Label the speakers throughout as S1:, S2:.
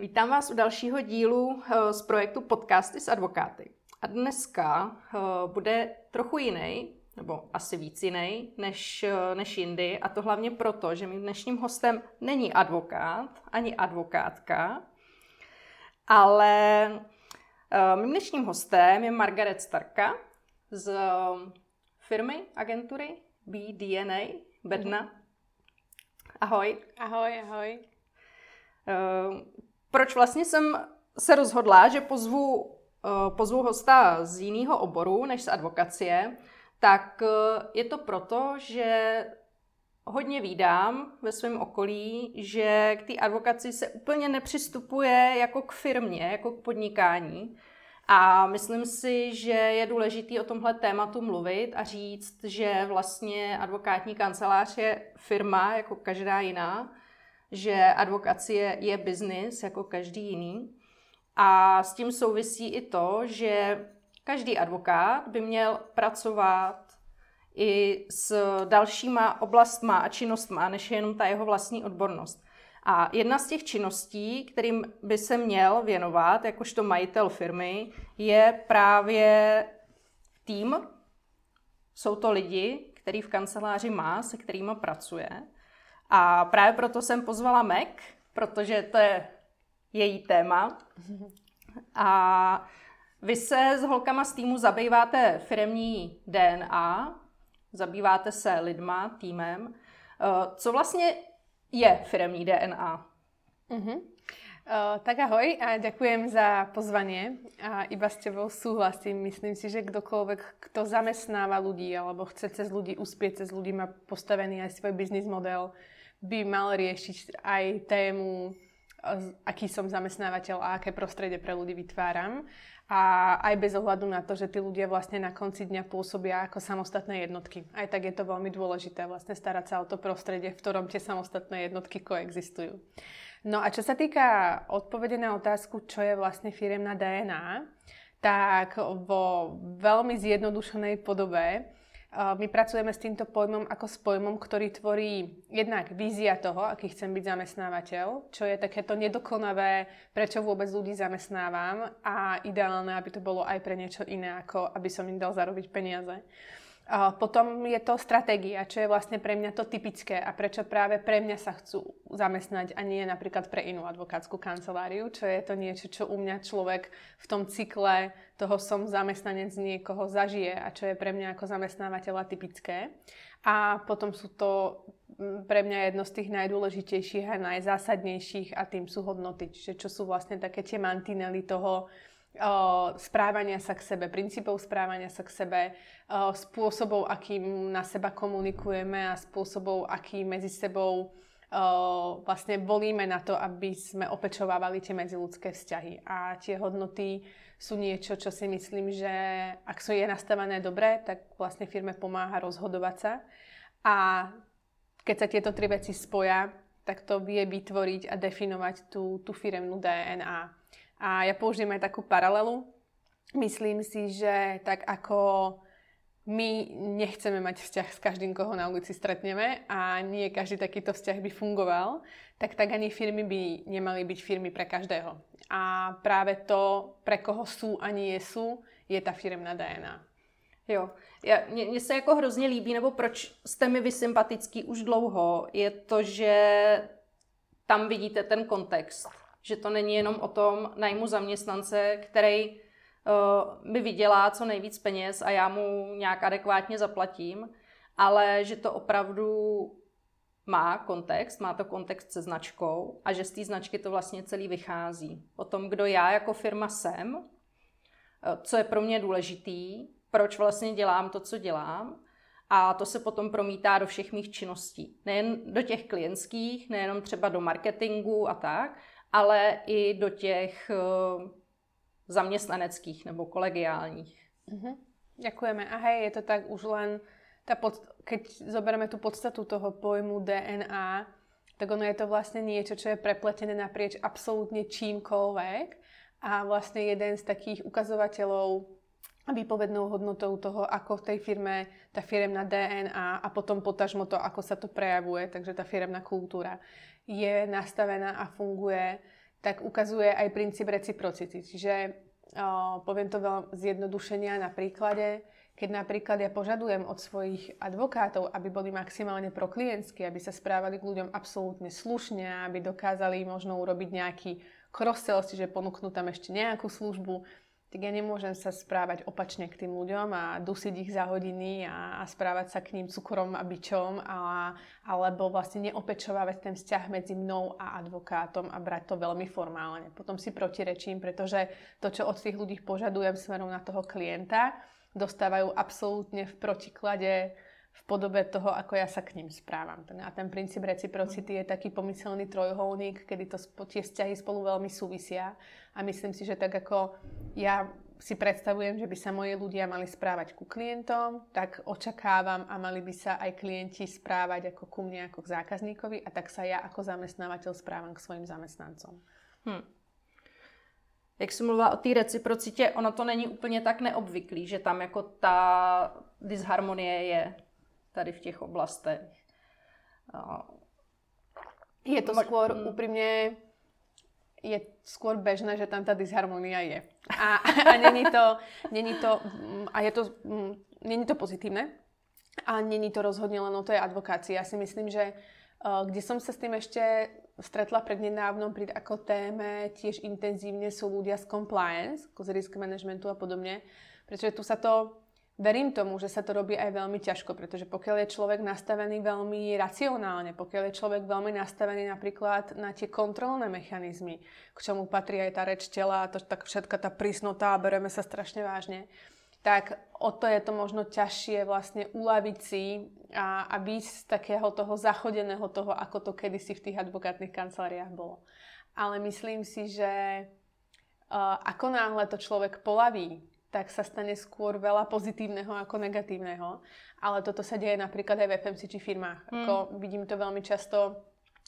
S1: Vítám vás u dalšího dílu eh, z projektu Podcasty s advokáty. A dneska eh, bude trochu jiný, nebo asi víc jiný, než, eh, než jindy. A to hlavně proto, že mým dnešním hostem není advokát, ani advokátka, ale mým dnešním hostem je Margaret Starka z firmy, agentury BDNA, Bedna. Ahoj.
S2: Ahoj, ahoj.
S1: Proč vlastně jsem se rozhodla, že pozvu, uh, pozvu hosta z jiného oboru než z advokacie, tak uh, je to proto, že hodně výdám ve svém okolí, že k té advokaci se úplně nepřistupuje jako k firmě, jako k podnikání. A myslím si, že je důležité o tomhle tématu mluvit a říct, že vlastně advokátní kancelář je firma jako každá jiná že advokacie je biznis jako každý jiný. A s tím souvisí i to, že každý advokát by měl pracovat i s dalšíma oblastma a činnostma, než je jenom ta jeho vlastní odbornost. A jedna z těch činností, kterým by se měl věnovat, jakožto majitel firmy, je právě tým. Jsou to lidi, který v kanceláři má, se kterými pracuje. A právě proto jsem pozvala Mac, protože to je její téma. A vy se s holkama z týmu zabýváte firemní DNA, zabýváte se lidma, týmem. Eh, co vlastně je firemní DNA?
S2: Uh-huh. Uh, tak ahoj a ďakujem za pozvanie. A iba s tebou súhlasím. Myslím si, že kdokoľvek, kto zamestnáva ľudí alebo chce cez ľudí uspieť, cez ľudí má postavený aj svoj biznis model, by mal riešiť aj tému, aký som zamestnávateľ a aké prostredie pre ľudí vytváram. A aj bez ohľadu na to, že tí ľudia vlastne na konci dňa pôsobia ako samostatné jednotky. Aj tak je to veľmi dôležité vlastne starať sa o to prostredie, v ktorom tie samostatné jednotky koexistujú. No a čo sa týka odpovede na otázku, čo je vlastne firemná DNA, tak vo veľmi zjednodušenej podobe my pracujeme s týmto pojmom ako s pojmom, ktorý tvorí jednak vízia toho, aký chcem byť zamestnávateľ, čo je takéto nedokonavé, prečo vôbec ľudí zamestnávam a ideálne, aby to bolo aj pre niečo iné, ako aby som im dal zarobiť peniaze. Potom je to stratégia, čo je vlastne pre mňa to typické a prečo práve pre mňa sa chcú zamestnať a nie napríklad pre inú advokátsku kanceláriu, čo je to niečo, čo u mňa človek v tom cykle toho som zamestnanec niekoho zažije a čo je pre mňa ako zamestnávateľa typické. A potom sú to pre mňa jedno z tých najdôležitejších a najzásadnejších a tým sú hodnoty, čiže čo sú vlastne také tie mantinely toho, správania sa k sebe, princípov správania sa k sebe, spôsobov, akým na seba komunikujeme a spôsobov, aký medzi sebou vlastne volíme na to, aby sme opečovávali tie medziludské vzťahy. A tie hodnoty sú niečo, čo si myslím, že ak sú je nastavené dobre, tak vlastne firme pomáha rozhodovať sa. A keď sa tieto tri veci spoja, tak to vie vytvoriť a definovať tú, tú firemnú DNA. A ja použijem aj takú paralelu. Myslím si, že tak ako my nechceme mať vzťah s každým, koho na ulici stretneme a nie každý takýto vzťah by fungoval, tak tak ani firmy by nemali byť firmy pre každého. A práve to, pre koho sú a nie sú, je ta firmná DNA.
S1: Jo, já, mě, mě se jako hrozně líbí, nebo proč jste mi vy sympatický už dlouho, je to, že tam vidíte ten kontext že to není jenom o tom najmu zaměstnance, který mi vydělá co nejvíc peněz a já mu nějak adekvátně zaplatím, ale že to opravdu má kontext, má to kontext se značkou a že z té značky to vlastně celý vychází. O tom, kdo já jako firma jsem, eh, co je pro mě důležitý, proč vlastně dělám to, co dělám a to se potom promítá do všech mých činností. Nejen do těch klientských, nejenom třeba do marketingu a tak, ale i do těch uh, zaměstnaneckých nebo kolegiálních.
S2: Uh-huh. Ďakujeme. A hej, je to tak už len, tá pod, keď zoberieme tú podstatu toho pojmu DNA, tak ono je to vlastne niečo, čo je prepletené naprieč absolútne čímkoľvek a vlastne jeden z takých ukazovateľov výpovednou hodnotou toho, ako v tej firme tá firemná DNA a potom potažmo to, ako sa to prejavuje, takže tá firemná kultúra je nastavená a funguje tak ukazuje aj princíp reciprocity. Čiže poviem to veľmi zjednodušenia na príklade, keď napríklad ja požadujem od svojich advokátov, aby boli maximálne proklientskí, aby sa správali k ľuďom absolútne slušne, aby dokázali možno urobiť nejaký cross-sell, čiže ponúknúť tam ešte nejakú službu, tak ja nemôžem sa správať opačne k tým ľuďom a dusiť ich za hodiny a, a správať sa k ním cukrom a bičom a, alebo vlastne neopečovávať ten vzťah medzi mnou a advokátom a brať to veľmi formálne. Potom si protirečím, pretože to, čo od tých ľudí požadujem smerom na toho klienta, dostávajú absolútne v protiklade v podobe toho, ako ja sa k ním správam. A ten princíp reciprocity je taký pomyselný trojuholník, kedy to tie vzťahy spolu veľmi súvisia. A myslím si, že tak ako ja si predstavujem, že by sa moje ľudia mali správať ku klientom, tak očakávam a mali by sa aj klienti správať ako ku mne, ako k zákazníkovi a tak sa ja ako zamestnávateľ správam k svojim zamestnancom. Hm.
S1: Jak jsi mluvila o té reciprocitě, ono to není úplně tak neobvyklý, že tam jako ta disharmonie je tady v těch oblastech.
S2: Je to skôr mm. úprimne je skôr bežné, že tam tá disharmonia je. A, a není to, není to, a je to, mm, není to pozitívne. A není to rozhodne len o tej advokácii. Ja si myslím, že uh, kde som sa s tým ešte stretla prednedávnom pri ako téme tiež intenzívne sú ľudia z compliance, z risk managementu a podobne. Pretože tu sa to verím tomu, že sa to robí aj veľmi ťažko, pretože pokiaľ je človek nastavený veľmi racionálne, pokiaľ je človek veľmi nastavený napríklad na tie kontrolné mechanizmy, k čomu patrí aj tá reč tela, to, tak všetka tá prísnota a bereme sa strašne vážne, tak o to je to možno ťažšie vlastne uľaviť si a, a byť z takého toho zachodeného toho, ako to kedysi v tých advokátnych kanceláriách bolo. Ale myslím si, že uh, ako náhle to človek polaví tak sa stane skôr veľa pozitívneho ako negatívneho. Ale toto sa deje napríklad aj v FMCG firmách. Mm. Ako vidím to veľmi často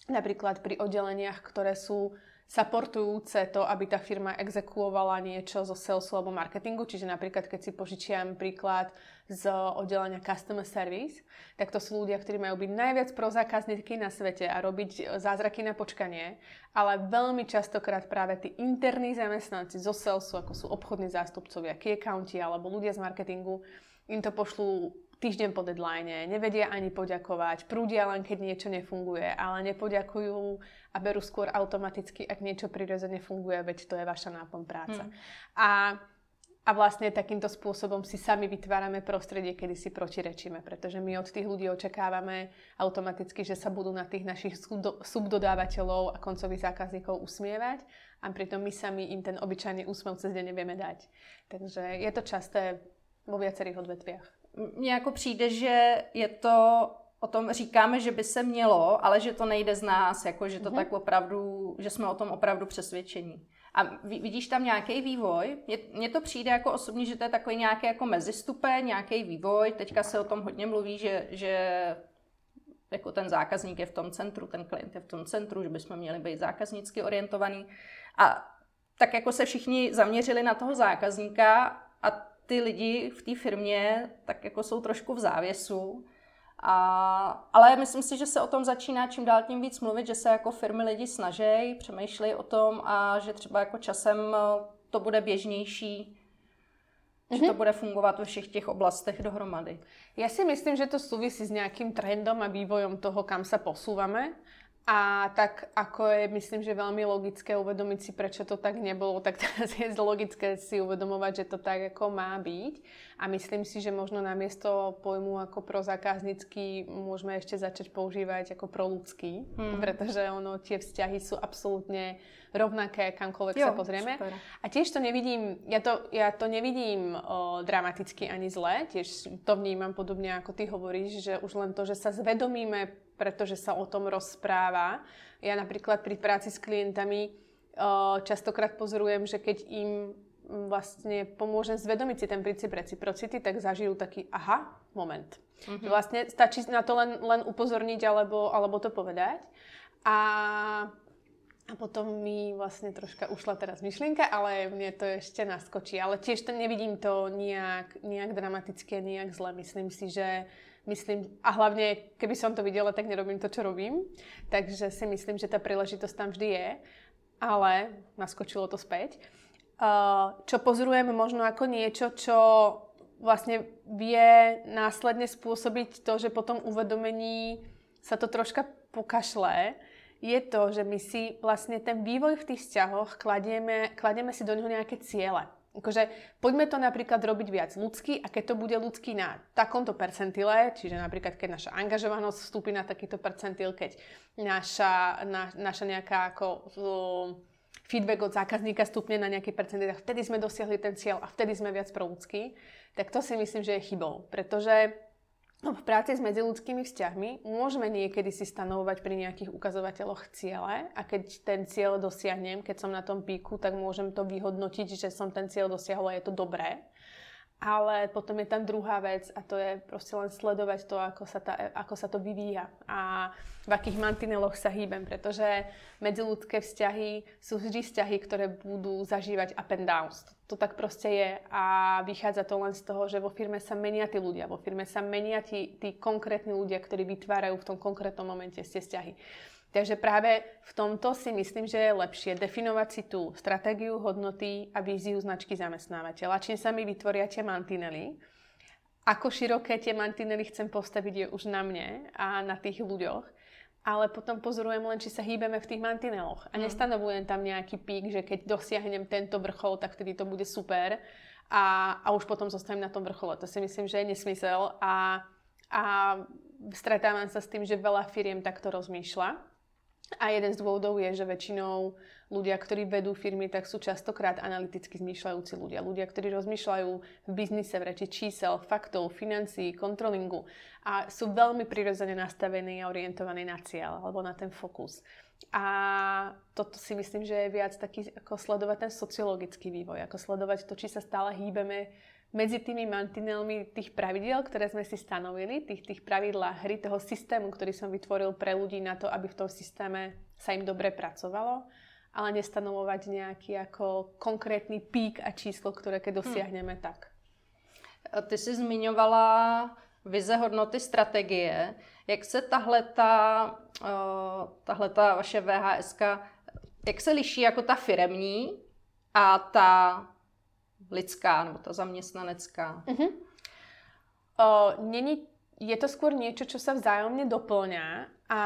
S2: napríklad pri oddeleniach, ktoré sú supportujúce to, aby tá firma exekuovala niečo zo salesu alebo marketingu. Čiže napríklad, keď si požičiam príklad z oddelenia Customer Service, tak to sú ľudia, ktorí majú byť najviac pro zákazníky na svete a robiť zázraky na počkanie, ale veľmi častokrát práve tí interní zamestnanci zo salesu, ako sú obchodní zástupcovia, key accounti alebo ľudia z marketingu, im to pošlú týždeň po deadline, nevedia ani poďakovať, prúdia len keď niečo nefunguje, ale nepoďakujú a berú skôr automaticky, ak niečo prirodzene funguje, veď to je vaša náplň práca. Hmm. A a vlastne takýmto spôsobom si sami vytvárame prostredie, kedy si protirečíme, pretože my od tých ľudí očakávame automaticky, že sa budú na tých našich subdodávateľov a koncových zákazníkov usmievať a pritom my sami im ten obyčajný úsmev cez deň nevieme dať. Takže je to časté vo viacerých odvetviach
S1: mně jako přijde, že je to o tom říkáme, že by se mělo, ale že to nejde z nás, jako že to mm-hmm. tak opravdu, že jsme o tom opravdu přesvědčení. A vidíš tam nějaký vývoj? Mně to přijde jako osobně, že to je takový nějaký jako mezistupeň, nějaký vývoj. Teďka se o tom hodně mluví, že, že jako ten zákazník je v tom centru, ten klient je v tom centru, že bychom měli být zákaznicky orientovaný. A tak jako se všichni zaměřili na toho zákazníka a ty lidi v té firmě tak jako jsou trošku v závěsu. A, ale myslím si, že se o tom začíná čím dál tím víc mluvit, že se jako firmy lidi snaží, přemýšlejí o tom a že třeba jako časem eh, to bude běžnější, že to mhm. bude fungovat ve všech těch oblastech dohromady.
S2: Ja si myslím, že to súvisí s nejakým trendom a vývojom toho, kam sa posúvame. A tak ako je, myslím, že veľmi logické uvedomiť si, prečo to tak nebolo, tak teraz je logické si uvedomovať, že to tak ako má byť. A myslím si, že možno namiesto pojmu ako pro zákaznícky môžeme ešte začať používať ako pro ľudský, hmm. pretože ono, tie vzťahy sú absolútne rovnaké, kamkoľvek jo, sa pozrieme. Super. A tiež to nevidím, ja to, ja to nevidím o, dramaticky ani zle, tiež to vnímam podobne ako ty hovoríš, že už len to, že sa zvedomíme pretože sa o tom rozpráva. Ja napríklad pri práci s klientami častokrát pozorujem, že keď im vlastne pomôžem zvedomiť si ten princíp reciprocity, tak zažijú taký aha, moment. Mm-hmm. Vlastne stačí na to len, len upozorniť alebo, alebo to povedať. A, a potom mi vlastne troška ušla teraz myšlienka, ale mne to ešte naskočí. Ale tiež to nevidím to nejak, nejak dramatické, nejak zle. Myslím si, že myslím, a hlavne, keby som to videla, tak nerobím to, čo robím. Takže si myslím, že tá príležitosť tam vždy je. ale naskočilo to späť. Čo pozorujem možno ako niečo, čo vlastne vie následne spôsobiť to, že po tom uvedomení sa to troška pokašle, je to, že my si vlastne ten vývoj v tých vzťahoch kladieme, kladieme si do neho nejaké ciele. Akože poďme to napríklad robiť viac ľudský a keď to bude ľudský na takomto percentile, čiže napríklad keď naša angažovanosť vstúpi na takýto percentil, keď naša, na, naša nejaká ako feedback od zákazníka stupne na nejaký percentil, vtedy sme dosiahli ten cieľ a vtedy sme viac pro ľudský, tak to si myslím, že je chybou. Pretože v práci s medziludskými vzťahmi môžeme niekedy si stanovovať pri nejakých ukazovateľoch ciele a keď ten cieľ dosiahnem, keď som na tom píku, tak môžem to vyhodnotiť, že som ten cieľ dosiahla a je to dobré. Ale potom je tam druhá vec a to je proste len sledovať to, ako sa, tá, ako sa to vyvíja a v akých mantineloch sa hýbem, pretože medziludské vzťahy sú vždy vzťahy, ktoré budú zažívať up and downs. To tak proste je a vychádza to len z toho, že vo firme sa menia tí ľudia, vo firme sa menia tí, tí konkrétni ľudia, ktorí vytvárajú v tom konkrétnom momente tie vzťahy. Takže práve v tomto si myslím, že je lepšie definovať si tú stratégiu, hodnoty a víziu značky zamestnávateľa. Čím sa mi vytvoria tie mantinely, ako široké tie mantinely chcem postaviť je už na mne a na tých ľuďoch. Ale potom pozorujem len, či sa hýbeme v tých mantineloch. A mm. nestanovujem tam nejaký pík, že keď dosiahnem tento vrchol, tak vtedy to bude super. A, a už potom zostanem na tom vrchole. To si myslím, že je nesmysel. A, a stretávam sa s tým, že veľa firiem takto rozmýšľa. A jeden z dôvodov je, že väčšinou ľudia, ktorí vedú firmy, tak sú častokrát analyticky zmýšľajúci ľudia. Ľudia, ktorí rozmýšľajú v biznise v reči čísel, faktov, financií, kontrolingu a sú veľmi prirodzene nastavení a orientovaní na cieľ alebo na ten fokus. A toto si myslím, že je viac taký, ako sledovať ten sociologický vývoj, ako sledovať to, či sa stále hýbeme medzi tými mantinelmi tých pravidel, ktoré sme si stanovili, tých, tých pravidlá hry, toho systému, ktorý som vytvoril pre ľudí na to, aby v tom systéme sa im dobre pracovalo, ale nestanovovať nejaký ako konkrétny pík a číslo, ktoré keď hm. dosiahneme, hmm. tak.
S1: Ty jsi zmiňovala vize, hodnoty, strategie. Jak se tahle ta, tahle ta vaše VHSK, jak se liší jako ta firemní a ta lidská nebo ta zaměstnanecká. Uh-huh.
S2: O, není, je to skôr niečo, čo sa vzájomne doplňa a,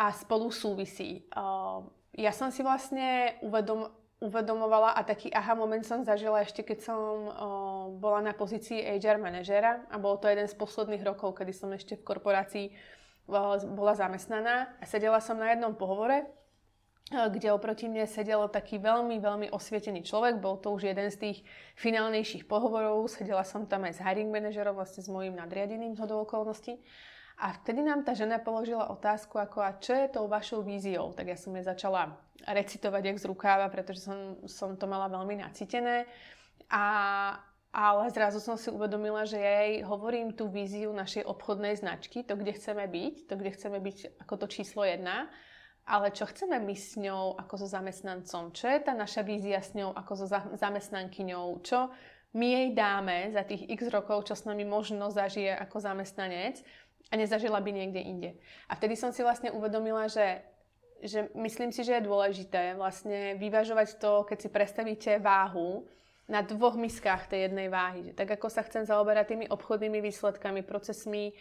S2: a spolu súvisí. O, ja som si vlastne uvedom, uvedomovala a taký aha moment som zažila ešte, keď som o, bola na pozícii HR manažera a bolo to jeden z posledných rokov, kedy som ešte v korporácii o, bola zamestnaná a sedela som na jednom pohovore kde oproti mne sedel taký veľmi, veľmi osvietený človek. Bol to už jeden z tých finálnejších pohovorov. Sedela som tam aj s hiring manažerom, vlastne s mojím nadriadeným zhodou okolností. A vtedy nám tá žena položila otázku, ako a čo je tou vašou víziou? Tak ja som jej začala recitovať jak z rukáva, pretože som, som to mala veľmi nacitené. A, ale zrazu som si uvedomila, že jej hovorím tú víziu našej obchodnej značky, to, kde chceme byť, to, kde chceme byť ako to číslo jedna ale čo chceme my s ňou ako so zamestnancom? Čo je tá naša vízia s ňou ako so zamestnankyňou? Čo my jej dáme za tých x rokov, čo s nami možno zažije ako zamestnanec a nezažila by niekde inde. A vtedy som si vlastne uvedomila, že, že myslím si, že je dôležité vlastne vyvažovať to, keď si predstavíte váhu, na dvoch miskách tej jednej váhy. Tak ako sa chcem zaoberať tými obchodnými výsledkami, procesmi,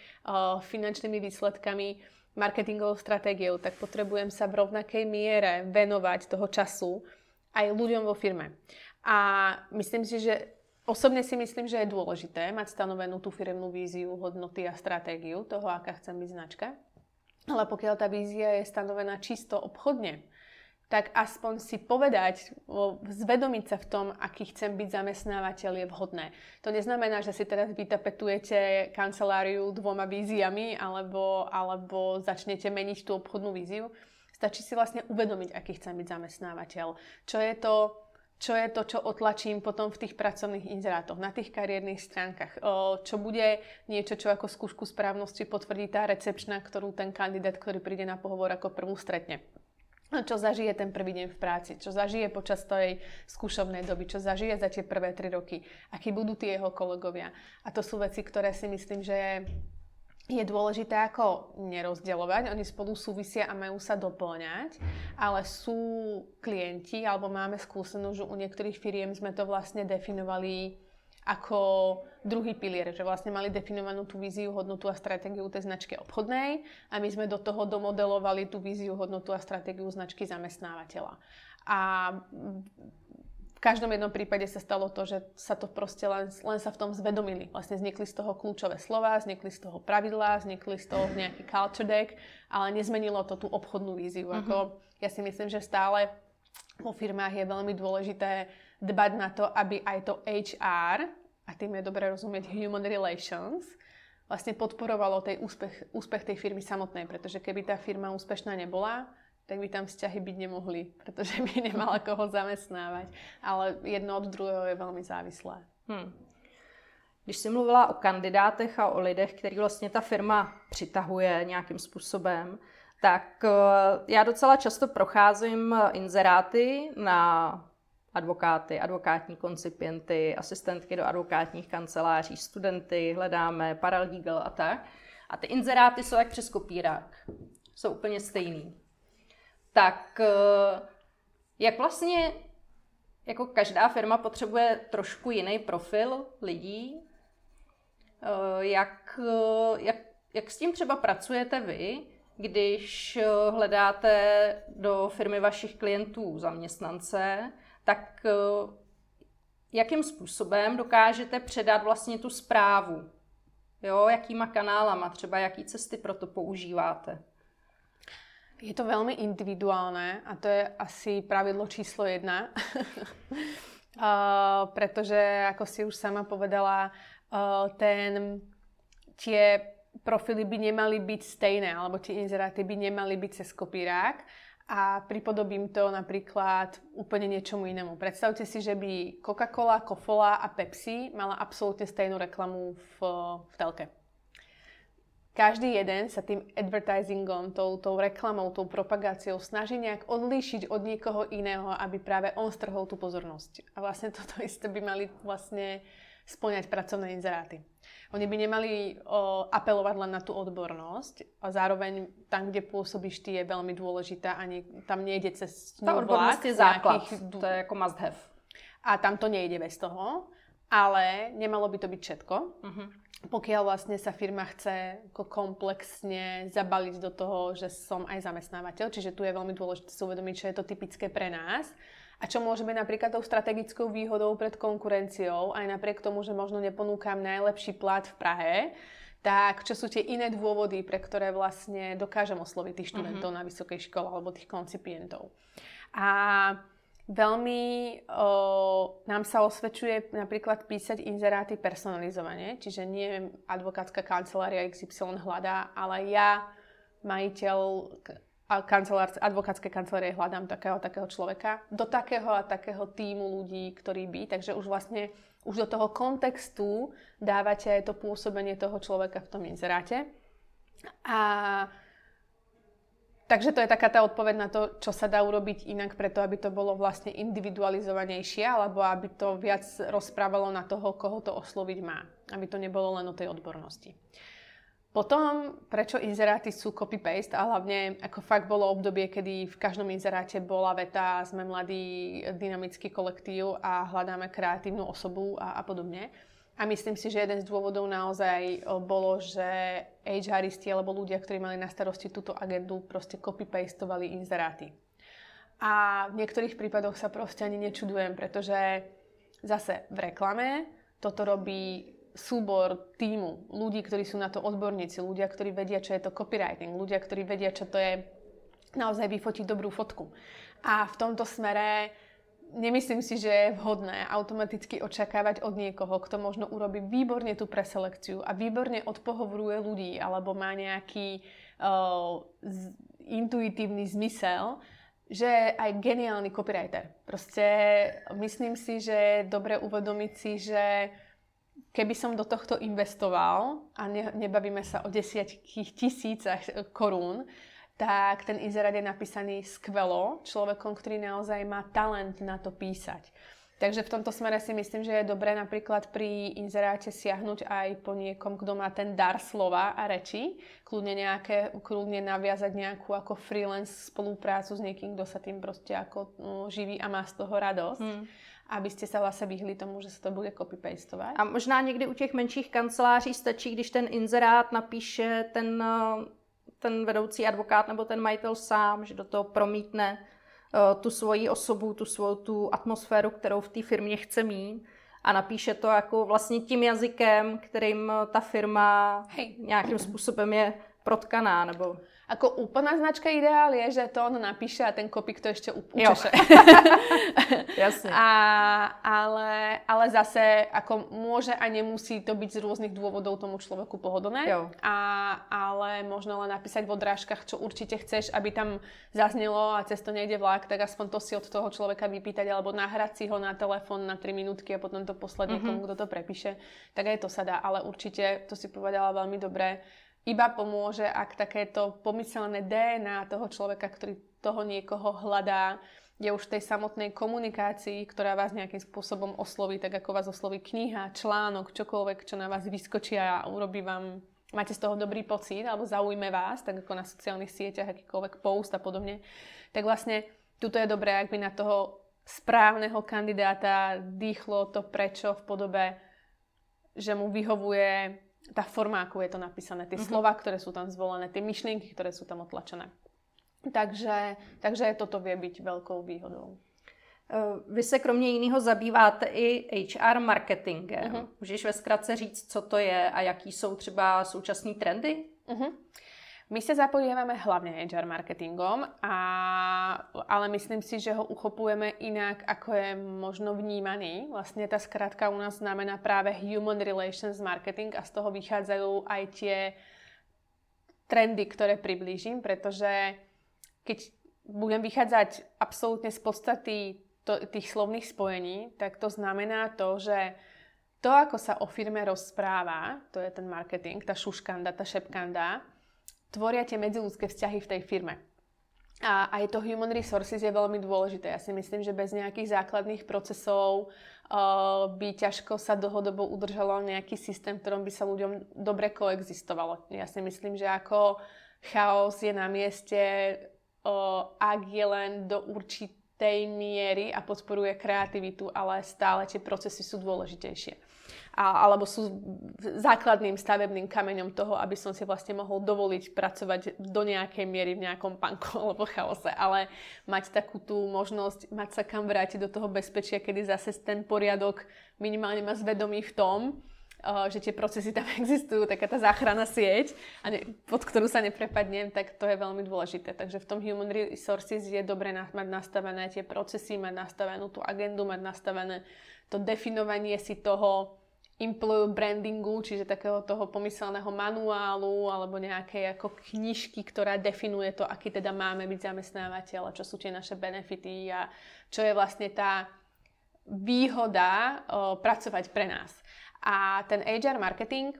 S2: finančnými výsledkami, marketingovou stratégiou, tak potrebujem sa v rovnakej miere venovať toho času aj ľuďom vo firme. A myslím si, že osobne si myslím, že je dôležité mať stanovenú tú firmnú víziu, hodnoty a stratégiu toho, aká chcem byť značka. Ale pokiaľ tá vízia je stanovená čisto obchodne, tak aspoň si povedať, zvedomiť sa v tom, aký chcem byť zamestnávateľ je vhodné. To neznamená, že si teraz vytapetujete kanceláriu dvoma víziami alebo, alebo začnete meniť tú obchodnú víziu. Stačí si vlastne uvedomiť, aký chcem byť zamestnávateľ. Čo je to, čo je to, čo otlačím potom v tých pracovných inzerátoch, na tých kariérnych stránkach. Čo bude niečo, čo ako skúšku správnosti potvrdí tá recepčná, ktorú ten kandidát, ktorý príde na pohovor ako prvú stretne čo zažije ten prvý deň v práci, čo zažije počas tej skúšobnej doby, čo zažije za tie prvé tri roky, akí budú tí jeho kolegovia. A to sú veci, ktoré si myslím, že je dôležité ako nerozdeľovať, oni spolu súvisia a majú sa doplňať, ale sú klienti, alebo máme skúsenosť, že u niektorých firiem sme to vlastne definovali ako druhý pilier, že vlastne mali definovanú tú víziu, hodnotu a stratégiu tej značky obchodnej a my sme do toho domodelovali tú víziu, hodnotu a stratégiu značky zamestnávateľa. A v každom jednom prípade sa stalo to, že sa to proste len, len sa v tom zvedomili. Vlastne vznikli z toho kľúčové slova, vznikli z toho pravidlá, vznikli z toho nejaký culture deck, ale nezmenilo to tú obchodnú víziu. Uh-huh. Ako, ja si myslím, že stále vo firmách je veľmi dôležité dbať na to, aby aj to HR, a tým je dobre rozumieť Human Relations, vlastne podporovalo tej úspech, úspech tej firmy samotnej, pretože keby tá firma úspešná nebola, tak by tam vzťahy byť nemohli, pretože by nemala koho zamestnávať. Ale jedno od druhého je velmi závislé. Hmm.
S1: Když jsi mluvila o kandidátech a o lidech, který vlastně ta firma přitahuje nějakým způsobem, tak eh, já docela často procházím inzeráty na advokáty, advokátní koncipienty, asistentky do advokátních kanceláří, studenty, hledáme paralegal a tak. A ty inzeráty jsou jak přes kopírák. Jsou úplně stejný tak eh, jak vlastně jako každá firma potřebuje trošku jiný profil lidí, eh, jak, eh, jak, jak s tím třeba pracujete vy, když hledáte do firmy vašich klientů zaměstnance, tak jakým způsobem dokážete předat vlastně tu zprávu? Jo, jakýma kanálama, třeba jaký cesty pro to používáte?
S2: Je to veľmi individuálne a to je asi pravidlo číslo jedna. uh, pretože, ako si už sama povedala, uh, ten, tie profily by nemali byť stejné, alebo tie inzeráty by nemali byť cez kopírák a pripodobím to napríklad úplne niečomu inému. Predstavte si, že by Coca-Cola, Kofola a Pepsi mala absolútne stejnú reklamu v, v telke každý jeden sa tým advertisingom, tou, tou reklamou, tou propagáciou snaží nejak odlíšiť od niekoho iného, aby práve on strhol tú pozornosť. A vlastne toto isté by mali vlastne splňať pracovné inzeráty. Oni by nemali o, apelovať len na tú odbornosť a zároveň tam, kde pôsobíš ty, je veľmi dôležitá a nie, tam nejde cez
S1: Tá odbornosť je základ, nejakých... to je ako must have.
S2: A tam to nejde bez toho, ale nemalo by to byť všetko. Uh-huh pokiaľ vlastne sa firma chce komplexne zabaliť do toho, že som aj zamestnávateľ, čiže tu je veľmi dôležité si uvedomiť, čo je to typické pre nás a čo môže byť napríklad tou strategickou výhodou pred konkurenciou, aj napriek tomu, že možno neponúkam najlepší plat v Prahe, tak čo sú tie iné dôvody, pre ktoré vlastne dokážem osloviť tých študentov uh-huh. na vysokej škole alebo tých koncipientov. A Veľmi o, nám sa osvedčuje napríklad písať inzeráty personalizovane, čiže nie advokátska kancelária XY hľadá, ale ja, majiteľ kancelár, advokátskej kancelárie hľadám takého takého človeka, do takého a takého týmu ľudí, ktorý by, takže už vlastne už do toho kontextu dávate aj to pôsobenie toho človeka v tom inzeráte. A Takže to je taká tá odpoveď na to, čo sa dá urobiť inak preto, aby to bolo vlastne individualizovanejšie, alebo aby to viac rozprávalo na toho, koho to osloviť má. Aby to nebolo len o tej odbornosti. Potom, prečo inzeráty sú copy-paste a hlavne ako fakt bolo obdobie, kedy v každom inzeráte bola veta, sme mladý dynamický kolektív a hľadáme kreatívnu osobu a, a podobne a myslím si, že jeden z dôvodov naozaj bolo, že HRisti alebo ľudia, ktorí mali na starosti túto agendu, proste copy-pastovali inzeráty. A v niektorých prípadoch sa proste ani nečudujem, pretože zase v reklame toto robí súbor týmu, ľudí, ktorí sú na to odborníci, ľudia, ktorí vedia, čo je to copywriting, ľudia, ktorí vedia, čo to je naozaj vyfotiť dobrú fotku. A v tomto smere nemyslím si, že je vhodné automaticky očakávať od niekoho, kto možno urobí výborne tú preselekciu a výborne odpohovoruje ľudí alebo má nejaký uh, z, intuitívny zmysel, že aj geniálny copywriter. Proste myslím si, že je dobre uvedomiť si, že keby som do tohto investoval, a ne, nebavíme sa o desiatkých tisícach korún, tak ten inzerát je napísaný skvelo človekom, ktorý naozaj má talent na to písať. Takže v tomto smere si myslím, že je dobré napríklad pri inzeráte siahnuť aj po niekom, kto má ten dar slova a reči. Kľudne, nejaké, kľudne naviazať nejakú ako freelance spoluprácu s niekým, kto sa tým proste ako no, živí a má z toho radosť. Hmm aby ste sa vlastne vyhli tomu, že se to bude copy-pastovat.
S1: A možná někdy u těch menších kanceláří stačí, když ten inzerát napíše ten, ten vedoucí advokát nebo ten majitel sám, že do toho promítne Eh, tu svoji osobu, tu svou tu atmosféru, kterou v té firmě chce mít a napíše to jako vlastně tím jazykem, kterým ta firma Hej. nějakým způsobem je protkaná, nebo
S2: Ako úplná značka ideál je, že to on napíše a ten kopík to ešte učeše.
S1: Jasne.
S2: A, ale, ale zase ako môže a nemusí to byť z rôznych dôvodov tomu človeku pohodlné. Jo. A, ale možno len napísať v odrážkach, čo určite chceš, aby tam zaznelo a cez to nejde vlak, tak aspoň to si od toho človeka vypýtať alebo nahrať si ho na telefón na 3 minútky a potom to poslať mm-hmm. niekomu, kto to prepíše. Tak aj to sa dá, ale určite, to si povedala veľmi dobre, iba pomôže, ak takéto pomyselné DNA toho človeka, ktorý toho niekoho hľadá, je už v tej samotnej komunikácii, ktorá vás nejakým spôsobom osloví, tak ako vás osloví kniha, článok, čokoľvek, čo na vás vyskočí a urobí vám, máte z toho dobrý pocit alebo zaujme vás, tak ako na sociálnych sieťach, akýkoľvek post a podobne, tak vlastne tuto je dobré, ak by na toho správneho kandidáta dýchlo to prečo v podobe, že mu vyhovuje tá forma, ako je to napísané, tie mm-hmm. slova, ktoré sú tam zvolené, tie myšlienky, ktoré sú tam otlačené. Takže, takže toto vie byť veľkou výhodou.
S1: Eh, vy se kromě jiného zabýváte i HR marketingem. Uh-huh. Můžeš ve zkratce říct, co to je a jaký jsou třeba současné trendy? Uh-huh.
S2: My sa zapodievame hlavne HR marketingom, a, ale myslím si, že ho uchopujeme inak, ako je možno vnímaný. Vlastne tá skratka u nás znamená práve Human Relations Marketing a z toho vychádzajú aj tie trendy, ktoré priblížim, pretože keď budem vychádzať absolútne z podstaty to, tých slovných spojení, tak to znamená to, že to, ako sa o firme rozpráva, to je ten marketing, tá šuškanda, tá šepkanda, tvoria tie medziludské vzťahy v tej firme. A aj to human resources je veľmi dôležité. Ja si myslím, že bez nejakých základných procesov uh, by ťažko sa dlhodobo udržalo nejaký systém, v ktorom by sa ľuďom dobre koexistovalo. Ja si myslím, že ako chaos je na mieste, uh, ak je len do určitej miery a podporuje kreativitu, ale stále tie procesy sú dôležitejšie a, alebo sú základným stavebným kameňom toho, aby som si vlastne mohol dovoliť pracovať do nejakej miery v nejakom panku alebo chaose, ale mať takú tú možnosť, mať sa kam vrátiť do toho bezpečia, kedy zase ten poriadok minimálne má zvedomí v tom, Uh, že tie procesy tam existujú, taká tá záchrana sieť, a ne, pod ktorú sa neprepadnem, tak to je veľmi dôležité. Takže v tom Human Resources je dobre mať nastavené tie procesy, mať nastavenú tú agendu, mať nastavené to definovanie si toho, employer brandingu, čiže takého toho pomyselného manuálu alebo nejakej ako knižky, ktorá definuje to, aký teda máme byť zamestnávateľ a čo sú tie naše benefity a čo je vlastne tá výhoda o, pracovať pre nás. A ten HR marketing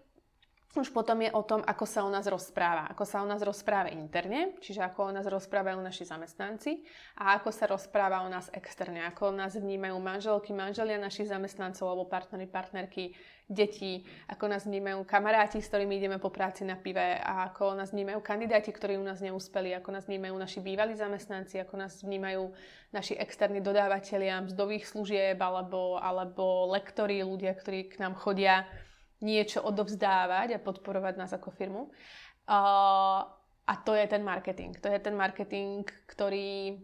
S2: už potom je o tom, ako sa o nás rozpráva. Ako sa o nás rozpráva interne, čiže ako o nás rozprávajú naši zamestnanci a ako sa rozpráva o nás externe. Ako nás vnímajú manželky, manželia našich zamestnancov alebo partnery, partnerky, deti, ako nás vnímajú kamaráti, s ktorými ideme po práci na pive a ako nás vnímajú kandidáti, ktorí u nás neúspeli, ako nás vnímajú naši bývalí zamestnanci, ako nás vnímajú naši externí dodávateľia mzdových služieb alebo, alebo lektori, ľudia, ktorí k nám chodia niečo odovzdávať a podporovať nás ako firmu. A to je ten marketing. To je ten marketing, ktorý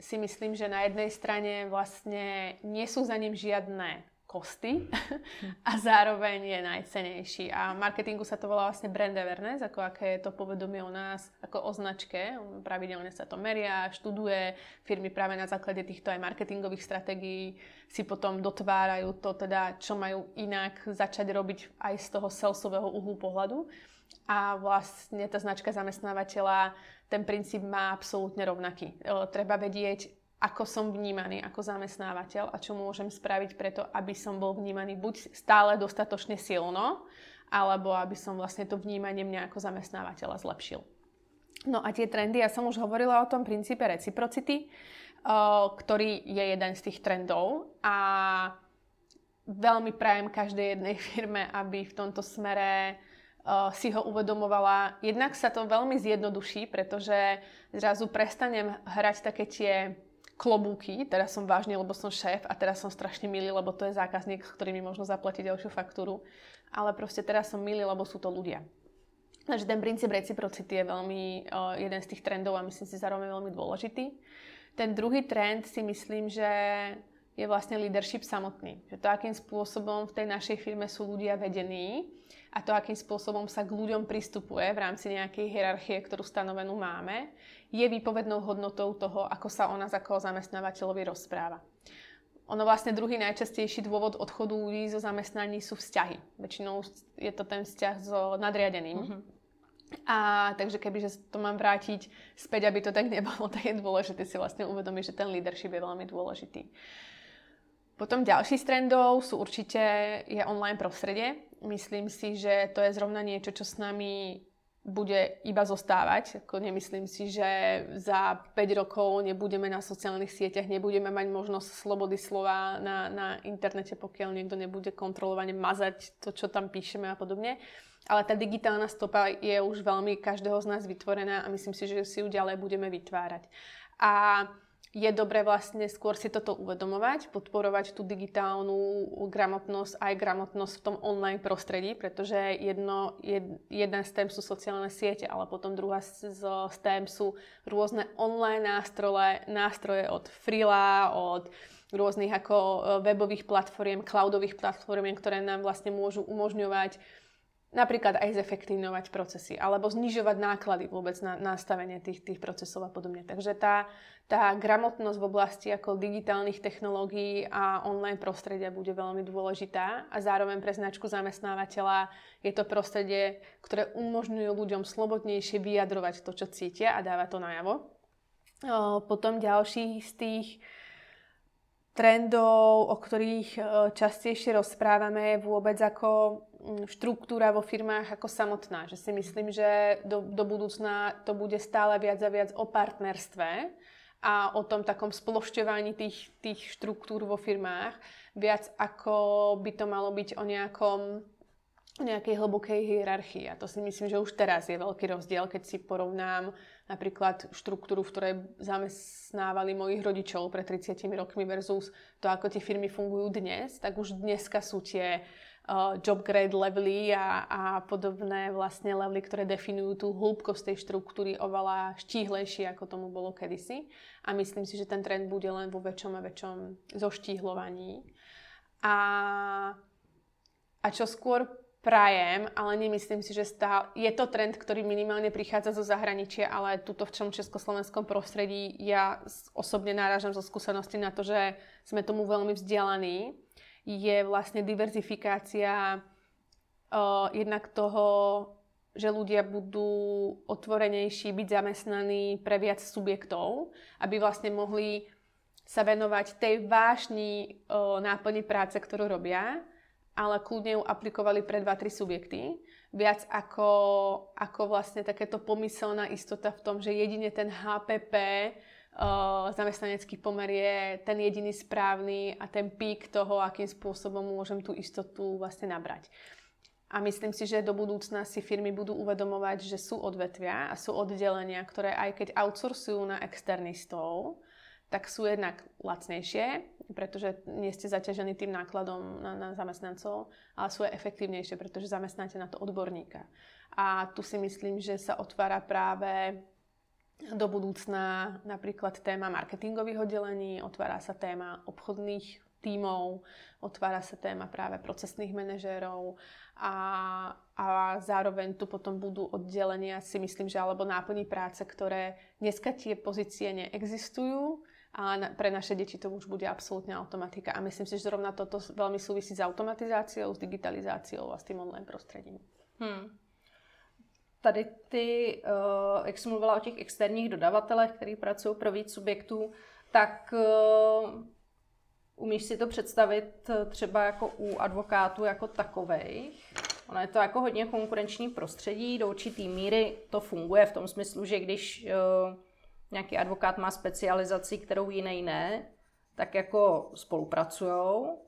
S2: si myslím, že na jednej strane vlastne nie sú za ním žiadne kosty a zároveň je najcenejší. A marketingu sa to volá vlastne brand awareness, ako aké je to povedomie o nás ako o značke. Pravidelne sa to meria, študuje. Firmy práve na základe týchto aj marketingových stratégií si potom dotvárajú to teda, čo majú inak začať robiť aj z toho salesového uhlu pohľadu. A vlastne tá značka zamestnávateľa ten princíp má absolútne rovnaký. E, treba vedieť, ako som vnímaný ako zamestnávateľ a čo môžem spraviť preto, aby som bol vnímaný buď stále dostatočne silno, alebo aby som vlastne to vnímanie mňa ako zamestnávateľa zlepšil. No a tie trendy, ja som už hovorila o tom princípe reciprocity, ktorý je jeden z tých trendov a veľmi prajem každej jednej firme, aby v tomto smere si ho uvedomovala. Jednak sa to veľmi zjednoduší, pretože zrazu prestanem hrať také tie klobúky, teraz som vážne, lebo som šéf a teraz som strašne milý, lebo to je zákazník, s ktorým mi možno zaplatiť ďalšiu faktúru. Ale proste teraz som milý, lebo sú to ľudia. Takže ten princíp reciprocity je veľmi uh, jeden z tých trendov a myslím si zároveň veľmi dôležitý. Ten druhý trend si myslím, že je vlastne leadership samotný. Že to, akým spôsobom v tej našej firme sú ľudia vedení a to, akým spôsobom sa k ľuďom pristupuje v rámci nejakej hierarchie, ktorú stanovenú máme, je výpovednou hodnotou toho, ako sa o nás ako zamestnávateľovi rozpráva. Ono vlastne druhý najčastejší dôvod odchodu ľudí zo zamestnaní sú vzťahy. Väčšinou je to ten vzťah so nadriadeným. Mm-hmm. A takže kebyže to mám vrátiť späť, aby to tak nebolo, tak je dôležité si vlastne uvedomiť, že ten leadership je veľmi dôležitý. Potom ďalší z trendov sú určite je online prostredie. Myslím si, že to je zrovna niečo, čo s nami bude iba zostávať. Ako nemyslím si, že za 5 rokov nebudeme na sociálnych sieťach, nebudeme mať možnosť slobody slova na, na internete, pokiaľ niekto nebude kontrolovane mazať to, čo tam píšeme a podobne. Ale tá digitálna stopa je už veľmi každého z nás vytvorená a myslím si, že si ju ďalej budeme vytvárať. A je dobré vlastne skôr si toto uvedomovať, podporovať tú digitálnu gramotnosť aj gramotnosť v tom online prostredí, pretože jedno, jed, jeden z tém sú sociálne siete, ale potom druhá z, z tém sú rôzne online nástroje, nástroje od Freela, od rôznych ako e, webových platform, cloudových platform, ktoré nám vlastne môžu umožňovať napríklad aj zefektívňovať procesy alebo znižovať náklady vôbec na nastavenie tých, tých procesov a podobne. Takže tá, tá gramotnosť v oblasti ako digitálnych technológií a online prostredia bude veľmi dôležitá a zároveň pre značku zamestnávateľa je to prostredie, ktoré umožňuje ľuďom slobodnejšie vyjadrovať to, čo cítia a dáva to najavo. Potom ďalší z tých trendov, o ktorých častejšie rozprávame, je vôbec ako Mm, štruktúra vo firmách ako samotná. Že si myslím, že do, do budúcna to bude stále viac a viac o partnerstve a o tom takom splošťovaní tých, tých štruktúr vo firmách, viac ako by to malo byť o nejakom nejakej hlbokej hierarchii. A to si myslím, že už teraz je veľký rozdiel, keď si porovnám napríklad štruktúru, v ktorej zamestnávali mojich rodičov pred 30 rokmi versus to, ako tie firmy fungujú dnes, tak už dneska sú tie uh, job grade levely a, a podobné vlastne levely, ktoré definujú tú hĺbkosť tej štruktúry oveľa štíhlejšie, ako tomu bolo kedysi. A myslím si, že ten trend bude len vo väčšom a väčšom zoštíhlovaní. A, a čo skôr prajem, ale nemyslím si, že stále... Je to trend, ktorý minimálne prichádza zo zahraničia, ale tuto v čom československom prostredí ja osobne náražam zo skúsenosti na to, že sme tomu veľmi vzdielaní je vlastne diverzifikácia uh, jednak toho, že ľudia budú otvorenejší, byť zamestnaní pre viac subjektov, aby vlastne mohli sa venovať tej vášni uh, náplne práce, ktorú robia, ale kľudne ju aplikovali pre 2-3 subjekty. Viac ako, ako vlastne takéto pomyselná istota v tom, že jedine ten HPP zamestnanecký pomer je ten jediný správny a ten pík toho, akým spôsobom môžem tú istotu vlastne nabrať. A myslím si, že do budúcna si firmy budú uvedomovať, že sú odvetvia a sú oddelenia, ktoré aj keď outsourcujú na externistov, tak sú jednak lacnejšie, pretože nie ste zaťažení tým nákladom na, na zamestnancov, ale sú aj efektívnejšie, pretože zamestnáte na to odborníka. A tu si myslím, že sa otvára práve do budúcna napríklad téma marketingových oddelení, otvára sa téma obchodných tímov, otvára sa téma práve procesných manažérov a, a zároveň tu potom budú oddelenia, si myslím, že alebo náplní práce, ktoré dneska tie pozície neexistujú, ale na, pre naše deti to už bude absolútne automatika. A myslím si, že zrovna toto veľmi súvisí s automatizáciou, s digitalizáciou a s tým online prostredím. Hmm
S1: tady ty, uh, jak jsi mluvila o těch externích dodavatelech, který pracují pro víc subjektů, tak uh, umíš si to představit třeba jako u advokátů jako takových? ono je to jako hodně konkurenční prostředí, do určitý míry to funguje v tom smyslu, že když nějaký advokát má specializaci, kterou jiný ne, tak jako spolupracujou.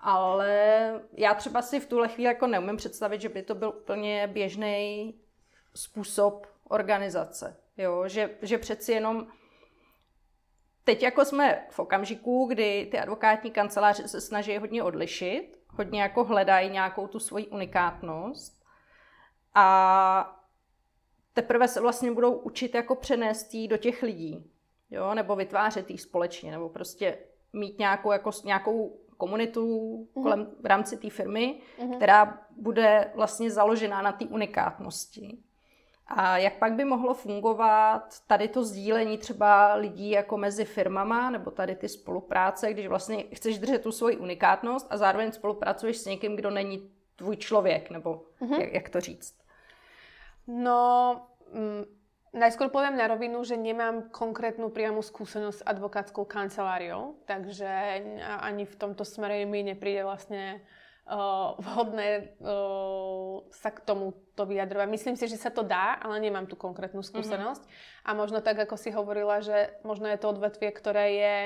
S1: Ale já třeba si v tuhle chvíli jako neumím představit, že by to byl úplně běžný způsob organizace. Jo? Že, že přeci jenom teď jako jsme v okamžiku, kdy ty advokátní kanceláře se snaží hodně odlišit, hodně jako hledají nějakou tu svoji unikátnost a teprve se vlastně budou učit jako přenést do těch lidí, jo, nebo vytvářet jí společně, nebo prostě mít nějakou, jako, nějakou komunitu mm-hmm. kolem v rámci té firmy, mm-hmm. která bude vlastně založená na té unikátnosti. A jak pak by mohlo fungovat tady to sdílení třeba lidí jako mezi firmama, nebo tady ty spolupráce, když vlastně chceš držet tu svoji unikátnost a zároveň spolupracuješ s někým, kdo není tvůj člověk, nebo mm-hmm. jak, jak to říct?
S2: No, mm, najskôr poviem na rovinu, že nemám konkrétnu priamu skúsenosť s advokátskou kanceláriou, takže ani v tomto smere mi nepríde vlastne uh, vhodné uh, sa k tomu to vyjadrovať. Myslím si, že sa to dá, ale nemám tu konkrétnu skúsenosť. Mm-hmm. A možno tak, ako si hovorila, že možno je to odvetvie, ktoré je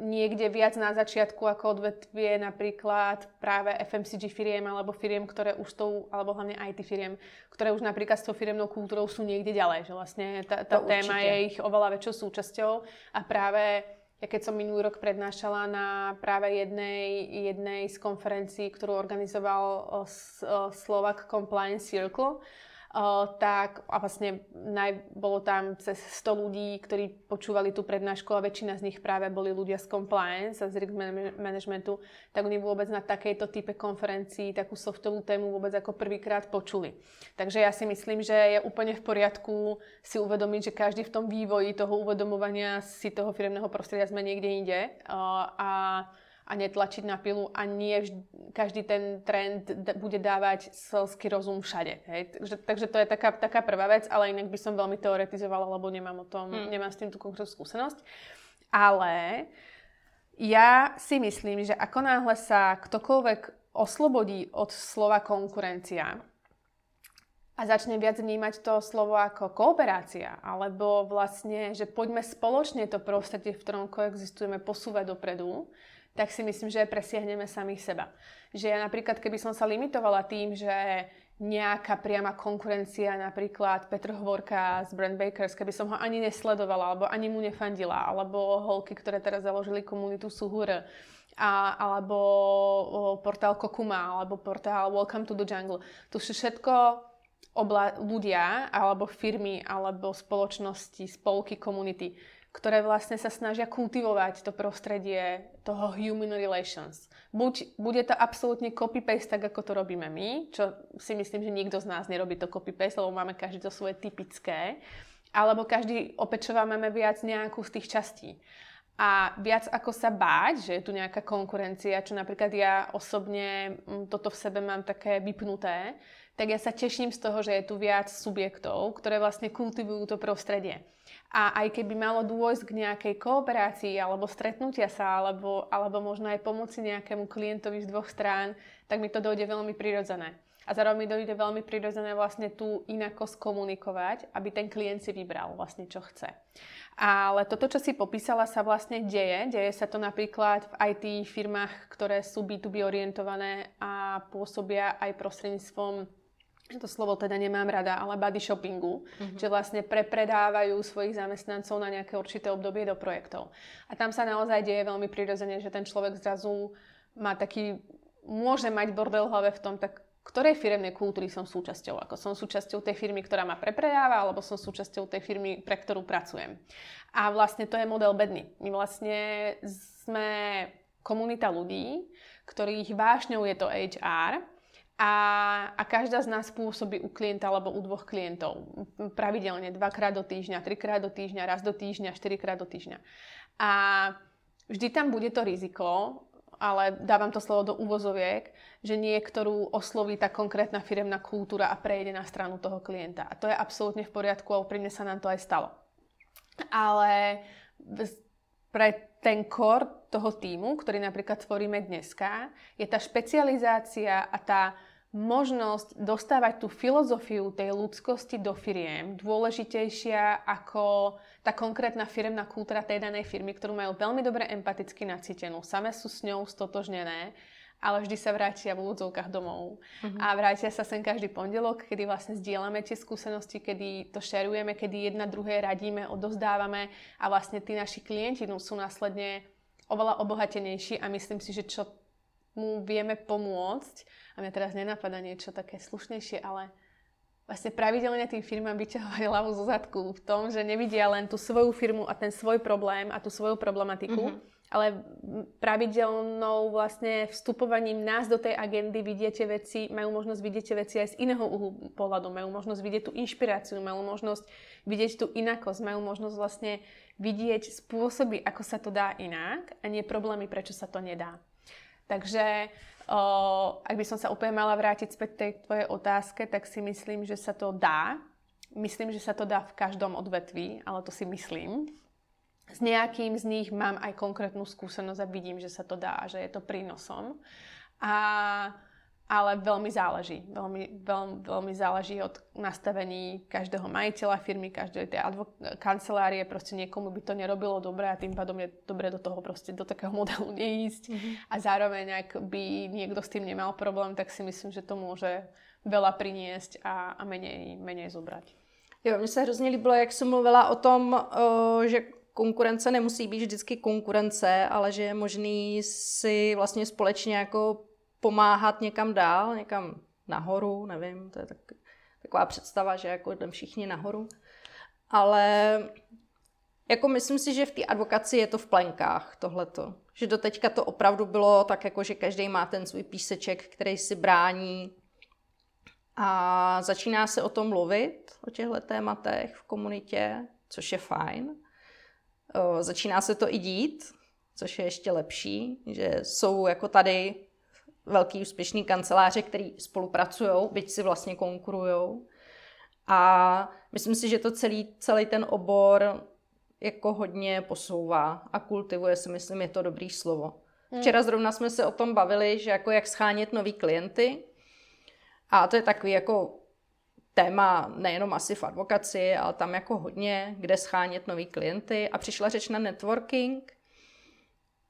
S2: niekde viac na začiatku ako odvetvie napríklad práve FMCG firiem alebo firiem, ktoré už tou, alebo hlavne IT firiem, ktoré už napríklad s tou firemnou kultúrou sú niekde ďalej, že vlastne tá, tá téma určite. je ich oveľa väčšou súčasťou a práve ja keď som minulý rok prednášala na práve jednej, jednej z konferencií, ktorú organizoval Slovak Compliance Circle, tak a vlastne naj, bolo tam cez 100 ľudí, ktorí počúvali tú prednášku a väčšina z nich práve boli ľudia z compliance a z risk managementu, tak oni vôbec na takejto type konferencii takú softovú tému vôbec ako prvýkrát počuli. Takže ja si myslím, že je úplne v poriadku si uvedomiť, že každý v tom vývoji toho uvedomovania si toho firmného prostredia sme niekde inde a a netlačiť na pilu a nie každý ten trend bude dávať selský rozum všade. Hej? Takže, takže to je taká, taká prvá vec, ale inak by som veľmi teoretizovala, lebo nemám o tom, hmm. nemám s tým tú konkrétnu skúsenosť. Ale ja si myslím, že ako náhle sa ktokoľvek oslobodí od slova konkurencia a začne viac vnímať to slovo ako kooperácia, alebo vlastne, že poďme spoločne to prostredie, v ktorom koexistujeme, posúvať dopredu, tak si myslím, že presiahneme samých seba. Že ja napríklad, keby som sa limitovala tým, že nejaká priama konkurencia, napríklad Petr Hovorka z Brand Bakers, keby som ho ani nesledovala, alebo ani mu nefandila, alebo holky, ktoré teraz založili komunitu Suhur, a, alebo o, portál Kokuma, alebo portál Welcome to the Jungle. To sú všetko obla- ľudia, alebo firmy, alebo spoločnosti, spolky, komunity, ktoré vlastne sa snažia kultivovať to prostredie toho human relations. Buď bude to absolútne copy-paste, tak ako to robíme my, čo si myslím, že nikto z nás nerobí to copy-paste, lebo máme každý to svoje typické, alebo každý opečovávame viac nejakú z tých častí. A viac ako sa báť, že je tu nejaká konkurencia, čo napríklad ja osobne mm, toto v sebe mám také vypnuté, tak ja sa teším z toho, že je tu viac subjektov, ktoré vlastne kultivujú to prostredie. A aj keby malo dôjsť k nejakej kooperácii alebo stretnutia sa, alebo, alebo možno aj pomoci nejakému klientovi z dvoch strán, tak mi to dojde veľmi prirodzené. A zároveň mi dojde veľmi prirodzené vlastne tu inako skomunikovať, aby ten klient si vybral vlastne čo chce. Ale toto, čo si popísala, sa vlastne deje. Deje sa to napríklad v IT firmách, ktoré sú B2B orientované a pôsobia aj prostredníctvom to slovo teda nemám rada, ale body shoppingu, uh-huh. že vlastne prepredávajú svojich zamestnancov na nejaké určité obdobie do projektov. A tam sa naozaj deje veľmi prirodzene, že ten človek zrazu má taký, môže mať bordel v hlave v tom, tak ktorej firemnej kultúry som súčasťou. Ako som súčasťou tej firmy, ktorá ma prepredáva, alebo som súčasťou tej firmy, pre ktorú pracujem. A vlastne to je model bedny. My vlastne sme komunita ľudí, ktorých vášňou je to HR a, a každá z nás pôsobí u klienta alebo u dvoch klientov. Pravidelne, dvakrát do týždňa, trikrát do týždňa, raz do týždňa, štyrikrát do týždňa. A vždy tam bude to riziko, ale dávam to slovo do úvozoviek, že niektorú osloví tá konkrétna firemná kultúra a prejde na stranu toho klienta. A to je absolútne v poriadku a úprimne sa nám to aj stalo. Ale pre ten core toho týmu, ktorý napríklad tvoríme dneska, je tá špecializácia a tá možnosť dostávať tú filozofiu tej ľudskosti do firiem dôležitejšia ako tá konkrétna firmná kultúra tej danej firmy, ktorú majú veľmi dobre empaticky nacítenú. Same sú s ňou stotožnené ale vždy sa vrátia v úvodzovkách domov. Uh-huh. A vrátia sa sem každý pondelok, kedy vlastne zdieľame tie skúsenosti, kedy to šerujeme, kedy jedna druhé radíme, odozdávame a vlastne tí naši klienti no, sú následne oveľa obohatenejší a myslím si, že čo mu vieme pomôcť, a mňa teraz nenapadá niečo také slušnejšie, ale vlastne pravidelne tým firmám vyťahovať hlavu zo zadku v tom, že nevidia len tú svoju firmu a ten svoj problém a tú svoju problematiku, uh-huh ale pravidelnou vlastne vstupovaním nás do tej agendy vidiete veci, majú možnosť vidieť veci aj z iného uhlu pohľadu, majú možnosť vidieť tú inšpiráciu, majú možnosť vidieť tú inakosť, majú možnosť vlastne vidieť spôsoby, ako sa to dá inak a nie problémy, prečo sa to nedá. Takže o, ak by som sa úplne mala vrátiť späť tej tvojej otázke, tak si myslím, že sa to dá. Myslím, že sa to dá v každom odvetví, ale to si myslím s nejakým z nich mám aj konkrétnu skúsenosť a vidím, že sa to dá, že je to prínosom. A, ale veľmi záleží. Veľmi, veľmi, veľmi záleží od nastavení každého majiteľa firmy, každej tej advok- kancelárie. Proste niekomu by to nerobilo dobre a tým pádom je dobre do toho proste do takého modelu neísť. Mm-hmm. A zároveň, ak by niekto s tým nemal problém, tak si myslím, že to môže veľa priniesť a, a menej, menej zobrať.
S1: Jo, mně se hrozně líbilo, jak jsem mluvila o tom, že konkurence nemusí být vždycky konkurence, ale že je možný si vlastně společně jako pomáhat někam dál, někam nahoru, nevím, to je tak, taková představa, že jako jdem všichni nahoru. Ale jako myslím si, že v té advokaci je to v plenkách tohleto. Že do teďka to opravdu bylo tak, jako že každý má ten svůj píseček, který si brání a začíná se o tom mluvit, o těchto tématech v komunitě, což je fajn. Začíná se to i dít, což je ještě lepší, že jsou jako tady velký úspěšný kanceláře, který spolupracují, byť si vlastně konkurují. A myslím si, že to celý, celý ten obor jako hodně posouvá a kultivuje si, myslím, je to dobrý slovo. Hmm. Včera zrovna jsme se o tom bavili, že jako jak schánět nový klienty. A to je takový jako téma nejenom asi v advokaci, ale tam jako hodně, kde schánět nový klienty. A přišla řeč na networking.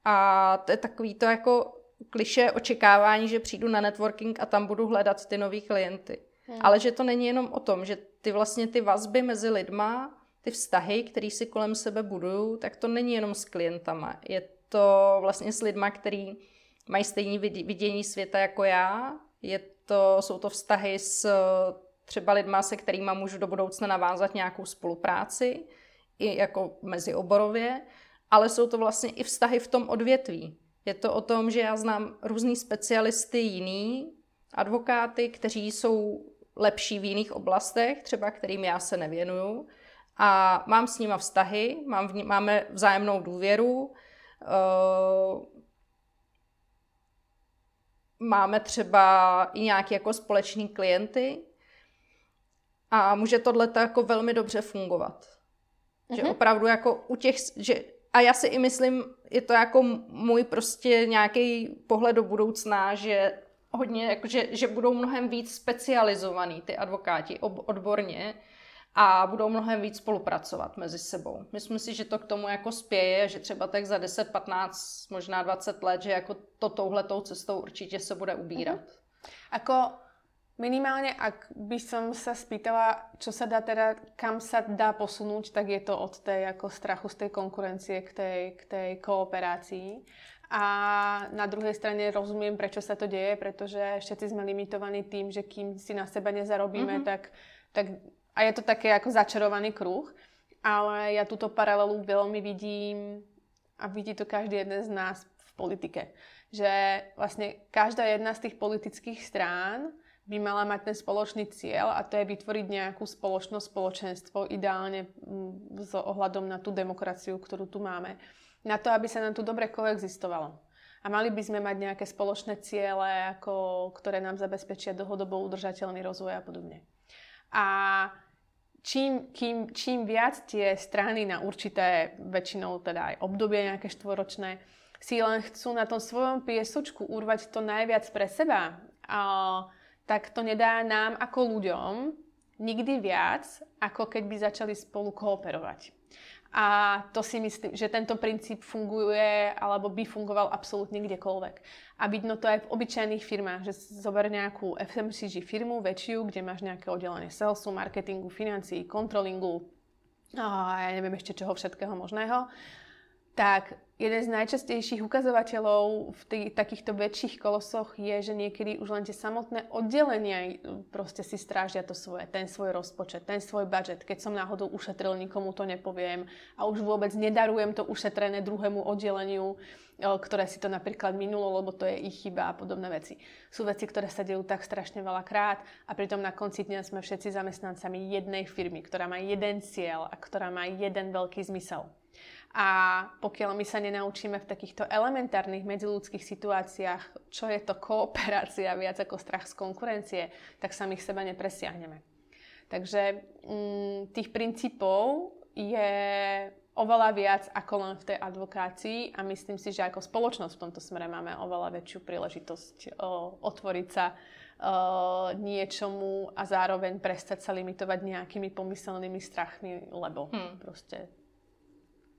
S1: A to je takový to jako kliše očekávání, že přijdu na networking a tam budu hledat ty nový klienty. Hmm. Ale že to není jenom o tom, že ty vlastně ty vazby mezi lidma, ty vztahy, které si kolem sebe budují, tak to není jenom s klientama. Je to vlastně s lidma, který mají stejné vidění světa jako já. Je to, jsou to vztahy s třeba lidma, se kterými můžu do budoucna navázat nějakou spolupráci, i jako mezioborově, ale jsou to vlastně i vztahy v tom odvětví. Je to o tom, že já znám různý specialisty jiný, advokáty, kteří jsou lepší v jiných oblastech, třeba kterým já se nevěnuju. A mám s nimi vztahy, mám v ní, máme vzájemnou důvěru, uh, máme třeba i nějaké jako společní klienty, a může tohle jako velmi dobře fungovat. Mm-hmm. Že mhm. opravdu jako u těch, že a já si i myslím, je to jako můj prostě nějaký pohled do budoucna, že hodně, jako, že, že budou mnohem víc specializovaný ty advokáti ob, odborně a budou mnohem víc spolupracovat mezi sebou. Myslím si, že to k tomu jako spěje, že třeba tak za 10, 15, možná 20 let, že jako to touhletou cestou určitě se bude ubírat. Mm-hmm.
S2: Ako Minimálne, ak by som sa spýtala, čo sa dá teda, kam sa dá posunúť, tak je to od tej ako strachu z tej konkurencie k tej, k tej kooperácii. A na druhej strane rozumiem, prečo sa to deje, pretože všetci sme limitovaní tým, že kým si na seba nezarobíme, mm-hmm. tak, tak... A je to také ako začarovaný kruh. Ale ja túto paralelu veľmi vidím a vidí to každý jeden z nás v politike. Že vlastne každá jedna z tých politických strán by mala mať ten spoločný cieľ a to je vytvoriť nejakú spoločnosť, spoločenstvo, ideálne mm, s ohľadom na tú demokraciu, ktorú tu máme. Na to, aby sa nám tu dobre koexistovalo. A mali by sme mať nejaké spoločné ciele, ako, ktoré nám zabezpečia dlhodobo udržateľný rozvoj a podobne. A čím, kým, čím viac tie strany na určité, väčšinou teda aj obdobie nejaké štvoročné, si len chcú na tom svojom piesočku urvať to najviac pre seba, a, tak to nedá nám ako ľuďom nikdy viac, ako keď by začali spolu kooperovať. A to si myslím, že tento princíp funguje alebo by fungoval absolútne kdekoľvek. A vidno to aj v obyčajných firmách, že zober nejakú FMCG firmu väčšiu, kde máš nejaké oddelenie salesu, marketingu, financií, kontrolingu, a ja neviem ešte čoho všetkého možného tak jeden z najčastejších ukazovateľov v tých, takýchto väčších kolosoch je, že niekedy už len tie samotné oddelenia proste si strážia to svoje, ten svoj rozpočet, ten svoj budget. Keď som náhodou ušetril, nikomu to nepoviem a už vôbec nedarujem to ušetrené druhému oddeleniu, ktoré si to napríklad minulo, lebo to je ich chyba a podobné veci. Sú veci, ktoré sa dejú tak strašne veľa krát a pritom na konci dňa sme všetci zamestnancami jednej firmy, ktorá má jeden cieľ a ktorá má jeden veľký zmysel. A pokiaľ my sa nenaučíme v takýchto elementárnych medziludských situáciách, čo je to kooperácia viac ako strach z konkurencie, tak samých seba nepresiahneme. Takže mm, tých princípov je oveľa viac ako len v tej advokácii a myslím si, že ako spoločnosť v tomto smere máme oveľa väčšiu príležitosť o, otvoriť sa o, niečomu a zároveň prestať sa limitovať nejakými pomyselnými strachmi, lebo hmm. proste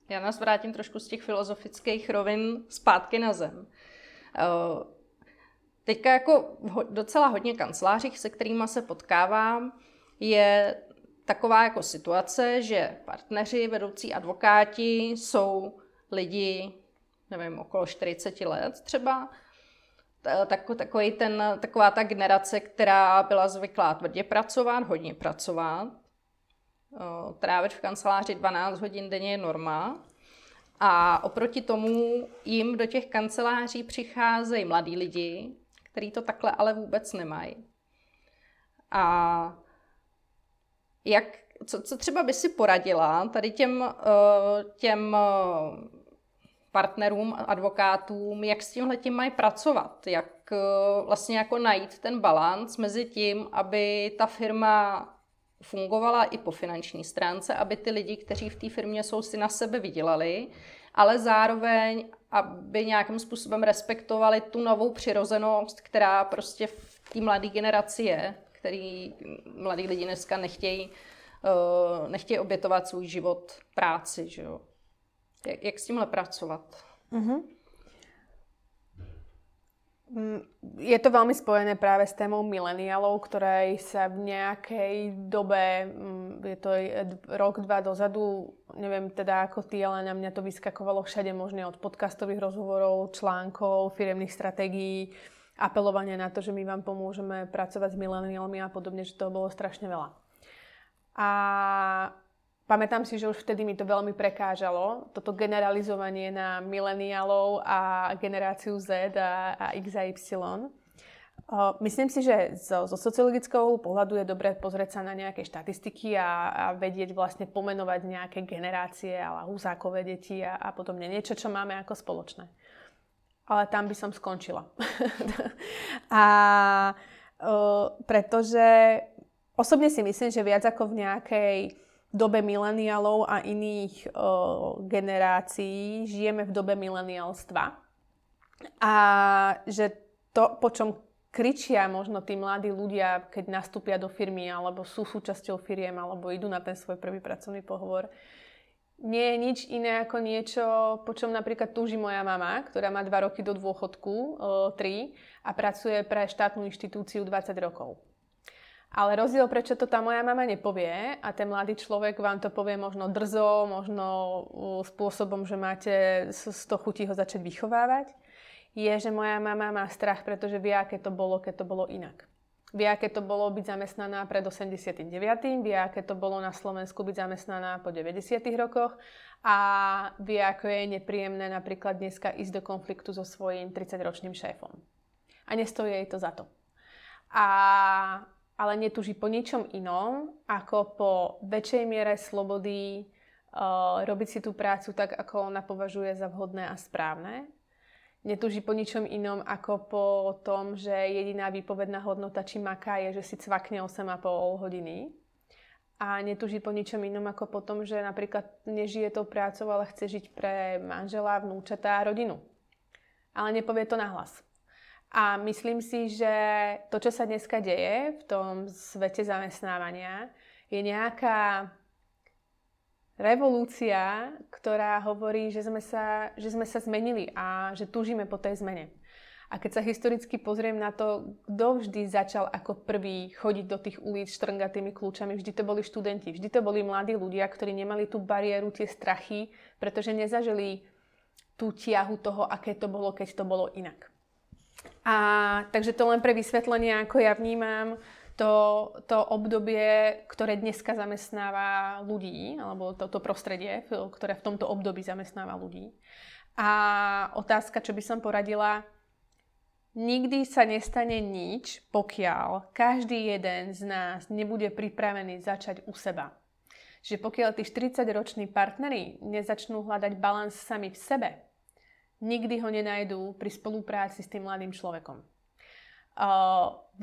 S1: já nás vrátím trošku z těch filozofických rovin zpátky na zem. Eh, teďka jako docela hodně kancelářích, se kterými se potkávám, je taková jako situace, že partneři, vedoucí advokáti jsou lidi, nevím, okolo 40 let třeba, tak, takový ten, taková ta generace, která byla zvyklá tvrdě pracovat, hodně pracovat, trávit v kanceláři 12 hodin denně je norma. A oproti tomu jim do těch kanceláří přicházejí mladí lidi, kteří to takhle ale vůbec nemají. A jak, co, co třeba by si poradila tady těm, těm partnerům, advokátům, jak s tímhle tím mají pracovat, jak vlastně jako najít ten balans mezi tím, aby ta firma fungovala i po finanční stránce, aby ty lidi, kteří v té firmě jsou, si na sebe vydělali, ale zároveň, aby nějakým způsobem respektovali tu novou přirozenost, která prostě v té mladé generaci je, který mladí lidi dneska nechtějí, uh, nechtějí obětovat svůj život práci. Že jo? Jak, jak s tímhle pracovat? Mm-hmm.
S2: Mm, je to veľmi spojené práve s témou mileniálov, ktorej sa v nejakej dobe, mm, je to rok, dva dozadu, neviem teda ako ty, ale na mňa to vyskakovalo všade možne od podcastových rozhovorov, článkov, firemných stratégií, apelovania na to, že my vám pomôžeme pracovať s mileniálmi a podobne, že toho bolo strašne veľa. A Pamätám si, že už vtedy mi to veľmi prekážalo, toto generalizovanie na mileniálov a generáciu Z a, a X a Y. Myslím si, že zo, zo sociologického pohľadu je dobré pozrieť sa na nejaké štatistiky a, a vedieť vlastne pomenovať nejaké generácie, ale husákové deti a, a podobne. Niečo, čo máme ako spoločné. Ale tam by som skončila. a o, pretože osobne si myslím, že viac ako v nejakej dobe mileniálov a iných o, generácií žijeme v dobe mileniálstva. A že to, po čom kričia možno tí mladí ľudia, keď nastúpia do firmy, alebo sú súčasťou firiem, alebo idú na ten svoj prvý pracovný pohovor, nie je nič iné ako niečo, po čom napríklad túži moja mama, ktorá má 2 roky do dôchodku, 3, a pracuje pre štátnu inštitúciu 20 rokov. Ale rozdiel, prečo to tá moja mama nepovie a ten mladý človek vám to povie možno drzo, možno spôsobom, že máte z toho chutí ho začať vychovávať, je, že moja mama má strach, pretože vie, aké to bolo, keď to bolo inak. Vie, aké to bolo byť zamestnaná pred 89. Vie, aké to bolo na Slovensku byť zamestnaná po 90. rokoch a vie, ako je nepríjemné napríklad dneska ísť do konfliktu so svojím 30-ročným šéfom. A nestojí jej to za to. A ale netuží po ničom inom, ako po väčšej miere slobody uh, robiť si tú prácu tak, ako ona považuje za vhodné a správne. Netuží po ničom inom, ako po tom, že jediná výpovedná hodnota či maká je, že si cvakne 8,5 hodiny. a netuží po ničom inom ako po tom, že napríklad nežije tou prácou, ale chce žiť pre manžela, vnúčatá a rodinu. Ale nepovie to nahlas. A myslím si, že to, čo sa dneska deje v tom svete zamestnávania, je nejaká revolúcia, ktorá hovorí, že sme, sa, že sme sa zmenili a že túžime po tej zmene. A keď sa historicky pozriem na to, kto vždy začal ako prvý chodiť do tých ulic štrngatými kľúčami, vždy to boli študenti, vždy to boli mladí ľudia, ktorí nemali tú bariéru, tie strachy, pretože nezažili tú tiahu toho, aké to bolo, keď to bolo inak. A takže to len pre vysvetlenie, ako ja vnímam to, to obdobie, ktoré dneska zamestnáva ľudí, alebo toto prostredie, ktoré v tomto období zamestnáva ľudí. A otázka, čo by som poradila, Nikdy sa nestane nič, pokiaľ každý jeden z nás nebude pripravený začať u seba. Že pokiaľ tí 40-roční partneri nezačnú hľadať balans sami v sebe, nikdy ho nenajdú pri spolupráci s tým mladým človekom.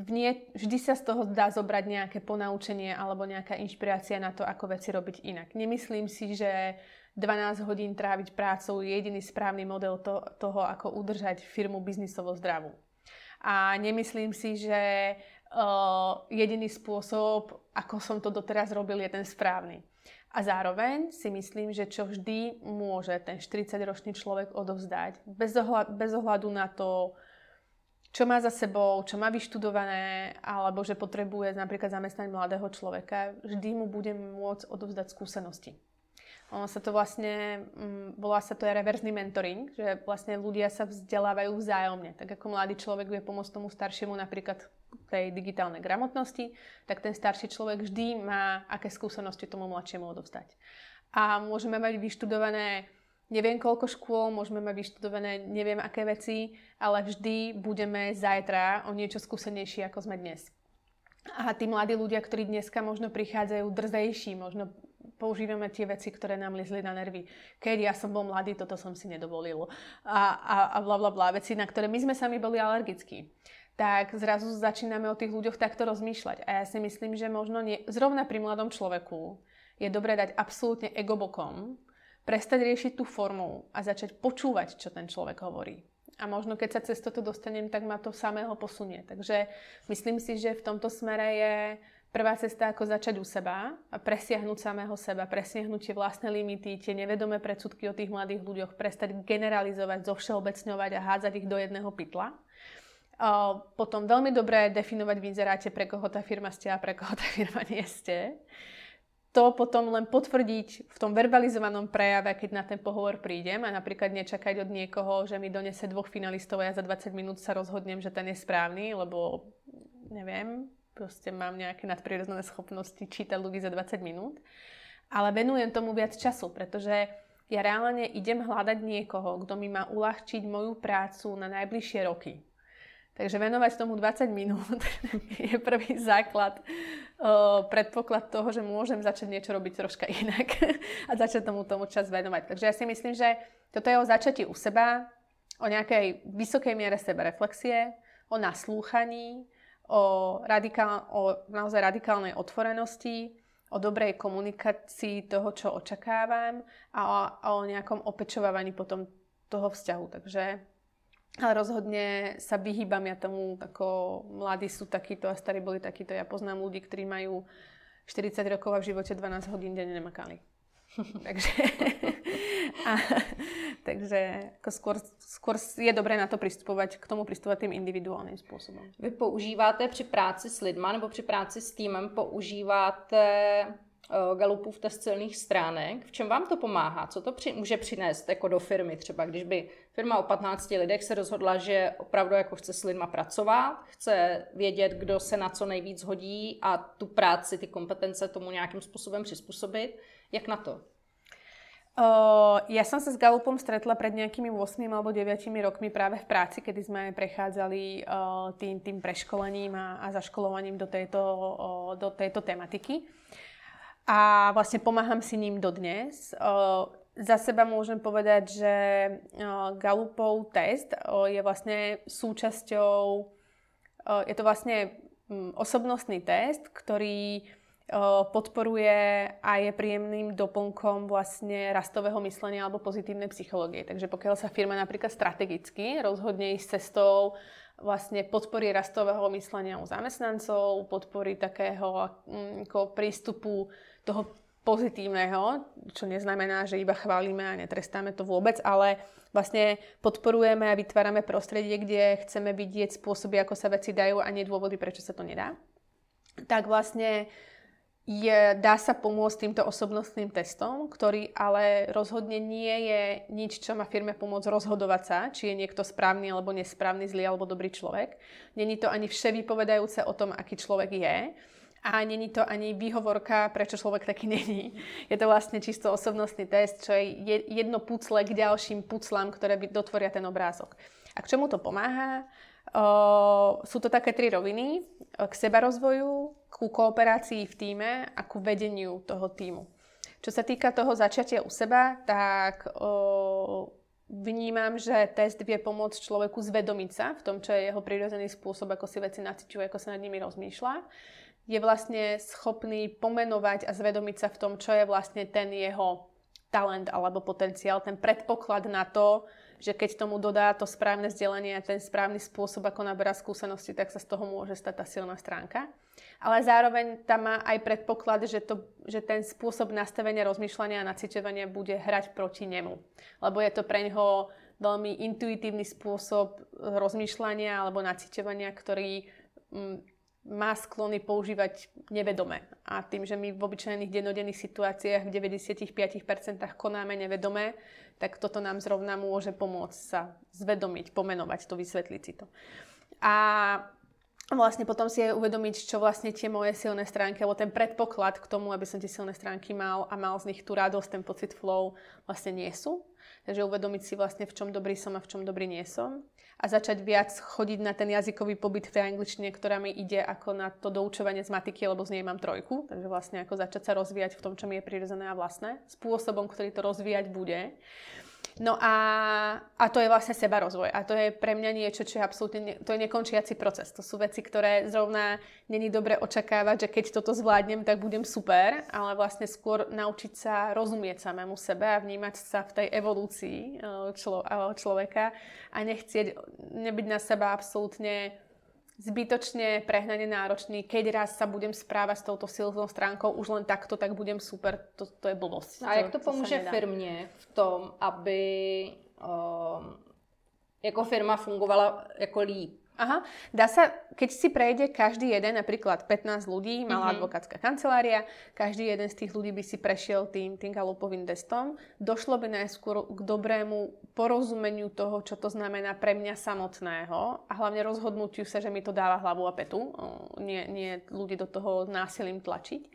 S2: Nie, vždy sa z toho dá zobrať nejaké ponaučenie alebo nejaká inšpirácia na to, ako veci robiť inak. Nemyslím si, že 12 hodín tráviť prácou je jediný správny model to, toho, ako udržať firmu biznisovo zdravú. A nemyslím si, že uh, jediný spôsob, ako som to doteraz robil, je ten správny. A zároveň si myslím, že čo vždy môže ten 40-ročný človek odovzdať, bez, ohľadu, bez ohľadu na to, čo má za sebou, čo má vyštudované, alebo že potrebuje napríklad zamestnať mladého človeka, vždy mu budem môcť odovzdať skúsenosti. Ono sa to vlastne, um, volá sa to aj reverzný mentoring, že vlastne ľudia sa vzdelávajú vzájomne. Tak ako mladý človek vie pomôcť tomu staršiemu napríklad tej digitálnej gramotnosti, tak ten starší človek vždy má aké skúsenosti tomu mladšiemu odovzdať. A môžeme mať vyštudované neviem koľko škôl, môžeme mať vyštudované neviem aké veci, ale vždy budeme zajtra o niečo skúsenejší, ako sme dnes. A tí mladí ľudia, ktorí dneska možno prichádzajú drzejší, možno používame tie veci, ktoré nám liezli na nervy. Keď ja som bol mladý, toto som si nedovolil. A, a, a bla, bla, bla, veci, na ktoré my sme sami boli alergickí tak zrazu začíname o tých ľuďoch takto rozmýšľať. A ja si myslím, že možno nie, zrovna pri mladom človeku je dobré dať absolútne ego bokom, prestať riešiť tú formu a začať počúvať, čo ten človek hovorí. A možno keď sa cez toto dostanem, tak ma to samého posunie. Takže myslím si, že v tomto smere je Prvá cesta, ako začať u seba a presiahnuť samého seba, presiahnuť tie vlastné limity, tie nevedomé predsudky o tých mladých ľuďoch, prestať generalizovať, zovšeobecňovať a hádzať ich do jedného pytla. Potom veľmi dobré definovať v inzeráte, pre koho tá firma ste a pre koho tá firma nie ste. To potom len potvrdiť v tom verbalizovanom prejave, keď na ten pohovor prídem a napríklad nečakať od niekoho, že mi donese dvoch finalistov a ja za 20 minút sa rozhodnem, že ten je správny, lebo neviem, proste mám nejaké nadprirodzené schopnosti čítať ľudí za 20 minút, ale venujem tomu viac času, pretože ja reálne idem hľadať niekoho, kto mi má uľahčiť moju prácu na najbližšie roky. Takže venovať tomu 20 minút je prvý základ, predpoklad toho, že môžem začať niečo robiť troška inak a začať tomu tomu čas venovať. Takže ja si myslím, že toto je o začatí u seba, o nejakej vysokej miere sebereflexie, o naslúchaní, o, radikál, o naozaj radikálnej otvorenosti, o dobrej komunikácii toho, čo očakávam a o, o nejakom opečovávaní potom toho vzťahu. Takže ale rozhodne sa vyhýbam ja tomu, ako mladí sú takíto a starí boli takíto. Ja poznám ľudí, ktorí majú 40 rokov a v živote 12 hodín denne nemakali. Takže a, takže ako skôr, skôr je dobré na to přistupovať, k tomu přistupovat tým individuálním způsobem.
S1: Vy používáte při práci s lidma nebo při práci s týmem používáte uh, Galupův test silných stránek. V čem vám to pomáhá? Co to při, může přinést jako do firmy třeba, když by firma o 15 lidech se rozhodla, že opravdu jako chce s lidma pracovat, chce vědět, kdo se na co nejvíc hodí a tu práci, ty kompetence tomu nějakým způsobem přizpůsobit. Jak na to?
S2: Uh, ja som sa s Galupom stretla pred nejakými 8 alebo 9 rokmi práve v práci, kedy sme prechádzali uh, tým, tým preškolením a, a zaškolovaním do tejto, uh, do tejto tematiky. A vlastne pomáham si ním dodnes. Za seba môžem povedať, že Galupov test je vlastne súčasťou, je to vlastne osobnostný test, ktorý podporuje a je príjemným doplnkom vlastne rastového myslenia alebo pozitívnej psychológie. Takže pokiaľ sa firma napríklad strategicky rozhodne ísť cestou vlastne podpory rastového myslenia u zamestnancov, podpory takého ako prístupu toho pozitívneho, čo neznamená, že iba chválime a netrestáme to vôbec, ale vlastne podporujeme a vytvárame prostredie, kde chceme vidieť spôsoby, ako sa veci dajú a nie dôvody, prečo sa to nedá. Tak vlastne je, dá sa pomôcť týmto osobnostným testom, ktorý ale rozhodne nie je nič, čo má firme pomôcť rozhodovať sa, či je niekto správny alebo nesprávny, zlý alebo dobrý človek. Není to ani vše vypovedajúce o tom, aký človek je a není to ani výhovorka, prečo človek taký není. Je to vlastne čisto osobnostný test, čo je jedno pucle k ďalším puclám, ktoré by dotvoria ten obrázok. A k čomu to pomáha? O, sú to také tri roviny. K seba rozvoju, ku kooperácii v týme a ku vedeniu toho týmu. Čo sa týka toho začiatia u seba, tak o, vnímam, že test vie pomôcť človeku zvedomiť sa v tom, čo je jeho prirodzený spôsob, ako si veci naciťuje, ako sa nad nimi rozmýšľa je vlastne schopný pomenovať a zvedomiť sa v tom, čo je vlastne ten jeho talent alebo potenciál, ten predpoklad na to, že keď tomu dodá to správne vzdelanie a ten správny spôsob, ako naberá skúsenosti, tak sa z toho môže stať tá silná stránka. Ale zároveň tam má aj predpoklad, že, to, že ten spôsob nastavenia, rozmýšľania a naciťovania bude hrať proti nemu. Lebo je to pre ňoho veľmi intuitívny spôsob rozmýšľania alebo naciťovania, ktorý mm, má sklony používať nevedome. A tým, že my v obyčajných denodenných situáciách v 95% konáme nevedome, tak toto nám zrovna môže pomôcť sa zvedomiť, pomenovať to, vysvetliť si to. A vlastne potom si aj uvedomiť, čo vlastne tie moje silné stránky, alebo ten predpoklad k tomu, aby som tie silné stránky mal a mal z nich tú radosť, ten pocit flow, vlastne nie sú. Takže uvedomiť si vlastne, v čom dobrý som a v čom dobrý nie som a začať viac chodiť na ten jazykový pobyt v tej angličtine, ktorá mi ide ako na to doučovanie z matiky, lebo z nej mám trojku. Takže vlastne ako začať sa rozvíjať v tom, čo mi je prirodzené a vlastné, spôsobom, ktorý to rozvíjať bude. No a, a to je vlastne seba rozvoj. A to je pre mňa niečo, čo je absolútne, ne, to je nekončiaci proces. To sú veci, ktoré zrovna není dobre očakávať, že keď toto zvládnem, tak budem super, ale vlastne skôr naučiť sa rozumieť samému sebe a vnímať sa v tej evolúcii eh, člo, eh, človeka a nechcieť, nebyť na seba absolútne zbytočne prehnane náročný. Keď raz sa budem správať s touto silnou stránkou už len takto, tak budem super. To, to je blbosť.
S1: A jak to, to pomůže firmě v tom, aby um, jako firma fungovala jako líp?
S2: Aha, dá sa, keď si prejde každý jeden, napríklad 15 ľudí, malá mm-hmm. advokátska kancelária, každý jeden z tých ľudí by si prešiel tým, tým galupovým testom, došlo by najskôr k dobrému porozumeniu toho, čo to znamená pre mňa samotného a hlavne rozhodnutiu sa, že mi to dáva hlavu a petu, nie, nie ľudí do toho násilím tlačiť,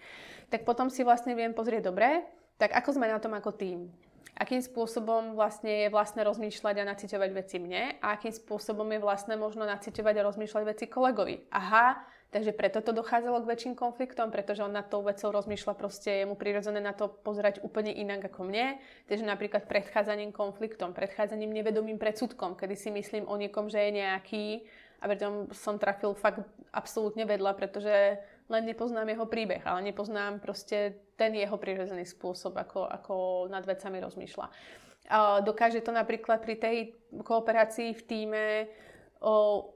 S2: tak potom si vlastne viem pozrieť dobre, tak ako sme na tom ako tým akým spôsobom vlastne je vlastné rozmýšľať a naciťovať veci mne a akým spôsobom je vlastné možno naciťovať a rozmýšľať veci kolegovi. Aha, takže preto to dochádzalo k väčším konfliktom, pretože on nad tou vecou rozmýšľa proste, je mu prirodzené na to pozerať úplne inak ako mne. Takže napríklad predchádzaním konfliktom, predchádzaním nevedomým predsudkom, kedy si myslím o niekom, že je nejaký a preto som trafil fakt absolútne vedľa, pretože len nepoznám jeho príbeh, ale nepoznám proste ten jeho prirodzený spôsob, ako, ako nad vecami rozmýšľa. Dokáže to napríklad pri tej kooperácii v týme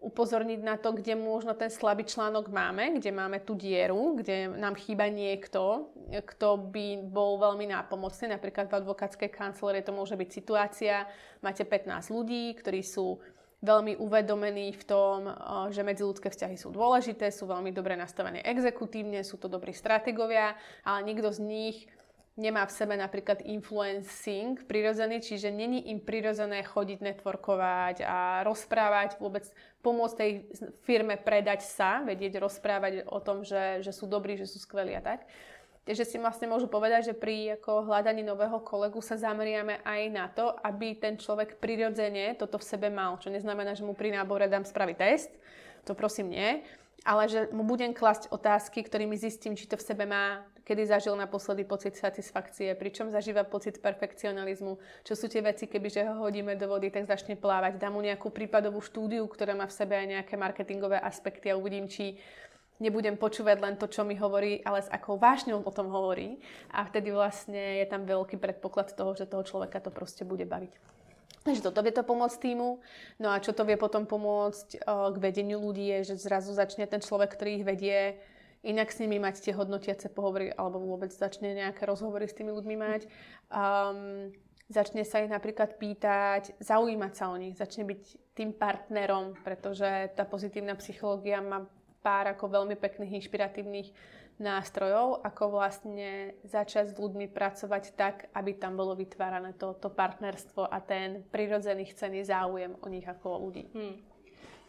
S2: upozorniť na to, kde možno ten slabý článok máme, kde máme tú dieru, kde nám chýba niekto, kto by bol veľmi nápomocný. Napríklad v advokátskej kancelárii to môže byť situácia, máte 15 ľudí, ktorí sú veľmi uvedomení v tom, eh, že medziludské vzťahy sú dôležité, sú veľmi dobre nastavené exekutívne, sú to dobrí strategovia, ale nikto z nich nemá v sebe napríklad influencing prirodzený, čiže není im prirodzené chodiť, networkovať a rozprávať, vôbec pomôcť tej firme predať sa, vedieť rozprávať o tom, že, že sú dobrí, že sú skvelí a tak že si vlastne môžu povedať, že pri ako hľadaní nového kolegu sa zameriame aj na to, aby ten človek prirodzene toto v sebe mal. Čo neznamená, že mu pri nábore dám spraviť test, to prosím nie, ale že mu budem klasť otázky, ktorými zistím, či to v sebe má, kedy zažil naposledy pocit satisfakcie, pričom zažíva pocit perfekcionalizmu, čo sú tie veci, kebyže ho hodíme do vody, tak začne plávať. Dám mu nejakú prípadovú štúdiu, ktorá má v sebe aj nejaké marketingové aspekty a uvidím, či nebudem počúvať len to, čo mi hovorí, ale s akou vášňou o tom hovorí. A vtedy vlastne je tam veľký predpoklad toho, že toho človeka to proste bude baviť. Takže toto vie to pomôcť týmu. No a čo to vie potom pomôcť k vedeniu ľudí je, že zrazu začne ten človek, ktorý ich vedie, inak s nimi mať tie hodnotiace pohovory alebo vôbec začne nejaké rozhovory s tými ľuďmi mať. Um, začne sa ich napríklad pýtať, zaujímať sa o nich, začne byť tým partnerom, pretože tá pozitívna psychológia má pár ako veľmi pekných, inšpiratívnych nástrojov, ako vlastne začať s ľuďmi pracovať tak, aby tam bolo vytvárané to, to partnerstvo a ten prirodzený chcený záujem o nich ako o ľudí. Hmm.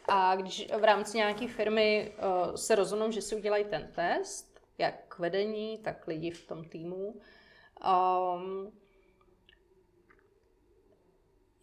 S1: A když v rámci nějaké firmy uh, se rozhodnou, že si udělají ten test, jak vedení, tak lidi v tom týmu, um,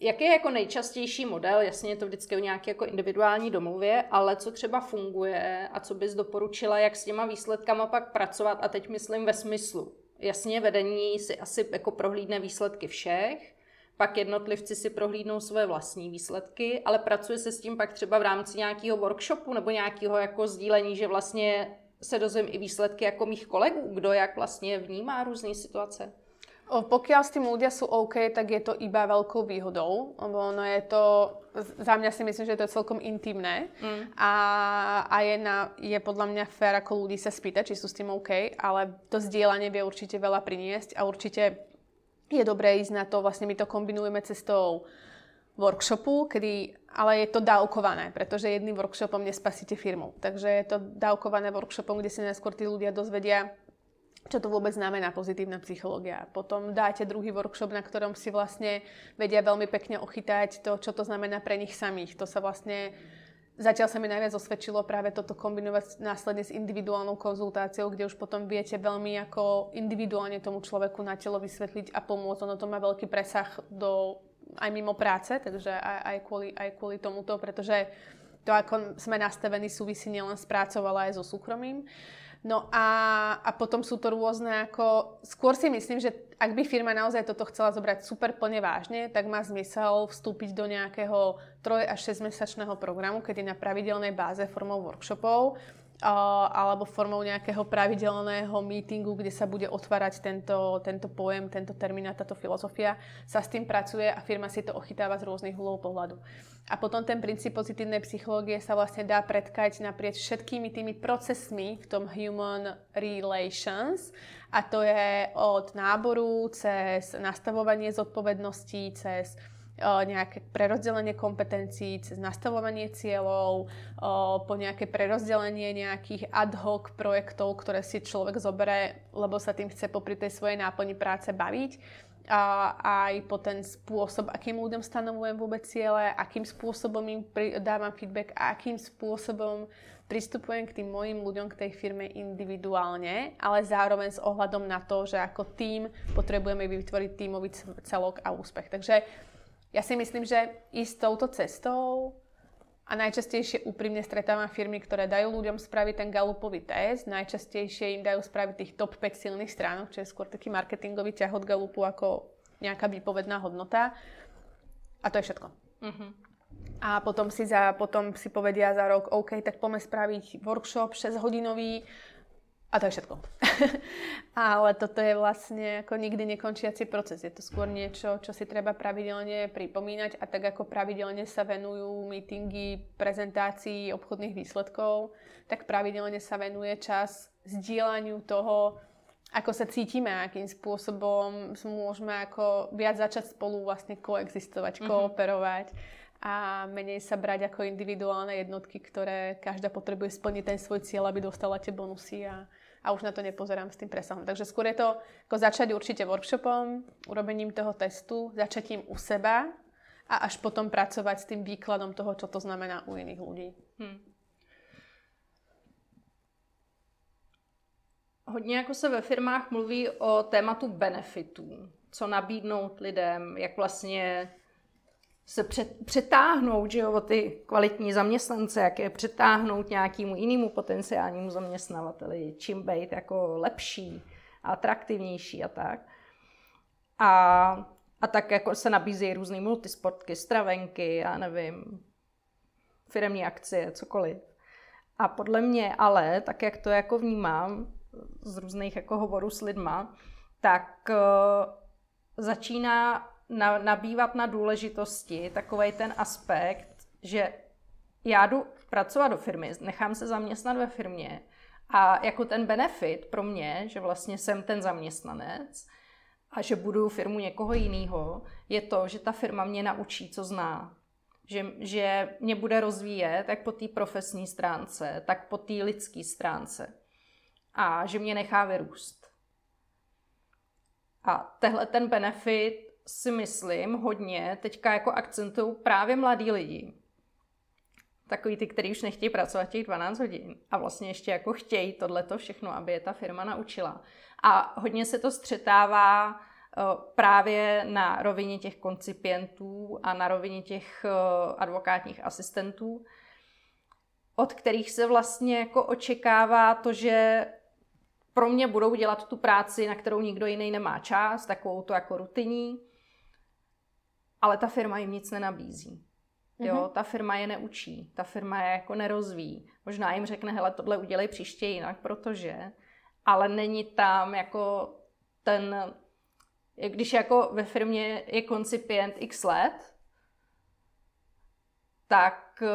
S1: Jaký je jako nejčastější model? Jasně je to vždycky o nějaké jako individuální domluvě, ale co třeba funguje a co bys doporučila, jak s těma výsledkama pak pracovat? A teď myslím ve smyslu. Jasně, vedení si asi jako prohlídne výsledky všech, pak jednotlivci si prohlídnou své vlastní výsledky, ale pracuje se s tím pak třeba v rámci nějakého workshopu nebo nějakého jako sdílení, že vlastně se dozvím i výsledky jako mých kolegů, kdo jak vlastně vnímá různé situace.
S2: Pokiaľ s tým ľudia sú OK, tak je to iba veľkou výhodou, lebo ono je to, za mňa si myslím, že je to celkom intimné mm. a, a je, na, je podľa mňa fér ako ľudí sa spýtať, či sú s tým OK, ale to zdieľanie vie určite veľa priniesť a určite je dobré ísť na to, vlastne my to kombinujeme cestou workshopu, kedy, ale je to dávkované, pretože jedným workshopom nespasíte firmu. Takže je to dávkované workshopom, kde si najskôr tí ľudia dozvedia, čo to vôbec znamená pozitívna psychológia. Potom dáte druhý workshop, na ktorom si vlastne vedia veľmi pekne ochytať to, čo to znamená pre nich samých. To sa vlastne Zatiaľ sa mi najviac osvedčilo práve toto kombinovať následne s individuálnou konzultáciou, kde už potom viete veľmi ako individuálne tomu človeku na telo vysvetliť a pomôcť. Ono to má veľký presah do, aj mimo práce, takže aj, aj, kvôli, aj kvôli tomuto, pretože to, ako sme nastavení, súvisí nielen s prácou, ale aj so súkromím. No a, a potom sú to rôzne ako... Skôr si myslím, že ak by firma naozaj toto chcela zobrať super plne vážne, tak má zmysel vstúpiť do nejakého 3 až 6 mesačného programu, kedy na pravidelnej báze formou workshopov alebo formou nejakého pravidelného meetingu, kde sa bude otvárať tento, tento pojem, tento termín a táto filozofia, sa s tým pracuje a firma si to ochytáva z rôznych uhlov pohľadu. A potom ten princíp pozitívnej psychológie sa vlastne dá predkať naprieč všetkými tými procesmi v tom human relations a to je od náboru cez nastavovanie zodpovedností, cez nejaké prerozdelenie kompetencií cez nastavovanie cieľov, po nejaké prerozdelenie nejakých ad hoc projektov, ktoré si človek zoberie, lebo sa tým chce popri tej svojej náplni práce baviť. A aj po ten spôsob, akým ľuďom stanovujem vôbec ciele, akým spôsobom im dávam feedback a akým spôsobom pristupujem k tým mojim ľuďom, k tej firme individuálne, ale zároveň s ohľadom na to, že ako tým potrebujeme vytvoriť tímový celok a úspech. Takže ja si myslím, že ísť touto cestou a najčastejšie úprimne stretávam firmy, ktoré dajú ľuďom spraviť ten galupový test. Najčastejšie im dajú spraviť tých top 5 silných stránok, čo je skôr taký marketingový ťah od galupu ako nejaká výpovedná hodnota. A to je všetko. Uh-huh. A potom si, za, potom si povedia za rok, OK, tak poďme spraviť workshop 6 hodinový, a to je všetko. Ale toto je vlastne ako nikdy nekončiaci proces. Je to skôr niečo, čo si treba pravidelne pripomínať a tak ako pravidelne sa venujú meetingy, prezentácií obchodných výsledkov, tak pravidelne sa venuje čas zdieľaniu toho, ako sa cítime, akým spôsobom môžeme ako viac začať spolu vlastne koexistovať, mm-hmm. kooperovať a menej sa brať ako individuálne jednotky, ktoré každá potrebuje splniť ten svoj cieľ, aby dostala tie bonusy a, a už na to nepozerám s tým presahom. Takže skôr je to ako začať určite workshopom, urobením toho testu, začatím u seba a až potom pracovať s tým výkladom toho, čo to znamená u iných ľudí. Hmm.
S1: Hodně jako se ve firmách mluví o tématu benefitů, co nabídnout lidem, jak vlastně se přet, přetáhnout že jo, o ty kvalitní zaměstnance, jak je přetáhnout nějakému jinému potenciálnímu zaměstnavateli, čím být jako lepší, atraktivnější a tak. A, a tak jako se nabízejí různé multisportky, stravenky, já nevím, firemní akcie, cokoliv. A podle mě ale, tak jak to jako vnímám z různých jako hovorů s lidma, tak uh, začíná na, nabývat na důležitosti takový ten aspekt, že já jdu pracovat do firmy, nechám se zaměstnat ve firmě a jako ten benefit pro mě, že vlastně jsem ten zaměstnanec a že budu firmu někoho jiného, je to, že ta firma mě naučí, co zná. Že, že mě bude rozvíjet jak po té profesní stránce, tak po té lidské stránce. A že mě nechá vyrůst. A tehle ten benefit si myslím hodně teďka jako akcentují právě mladí lidi. Takový ty, kteří už nechtějí pracovat těch 12 hodin a vlastně ještě jako chtějí tohleto všechno, aby je ta firma naučila. A hodně se to střetává eh, právě na rovině těch koncipientů a na rovině těch eh, advokátních asistentů, od kterých se vlastně jako očekává to, že pro mě budou dělat tu práci, na kterou nikdo jiný nemá čas, takovou to jako rutinní, ale ta firma jim nic nenabízí. Jo, mm-hmm. ta firma je neučí, ta firma je jako nerozvíjí. Možná jim řekne, hele, tohle udělej příště jinak, protože, ale není tam jako ten, když jako ve firmě je koncipient x let, tak eh,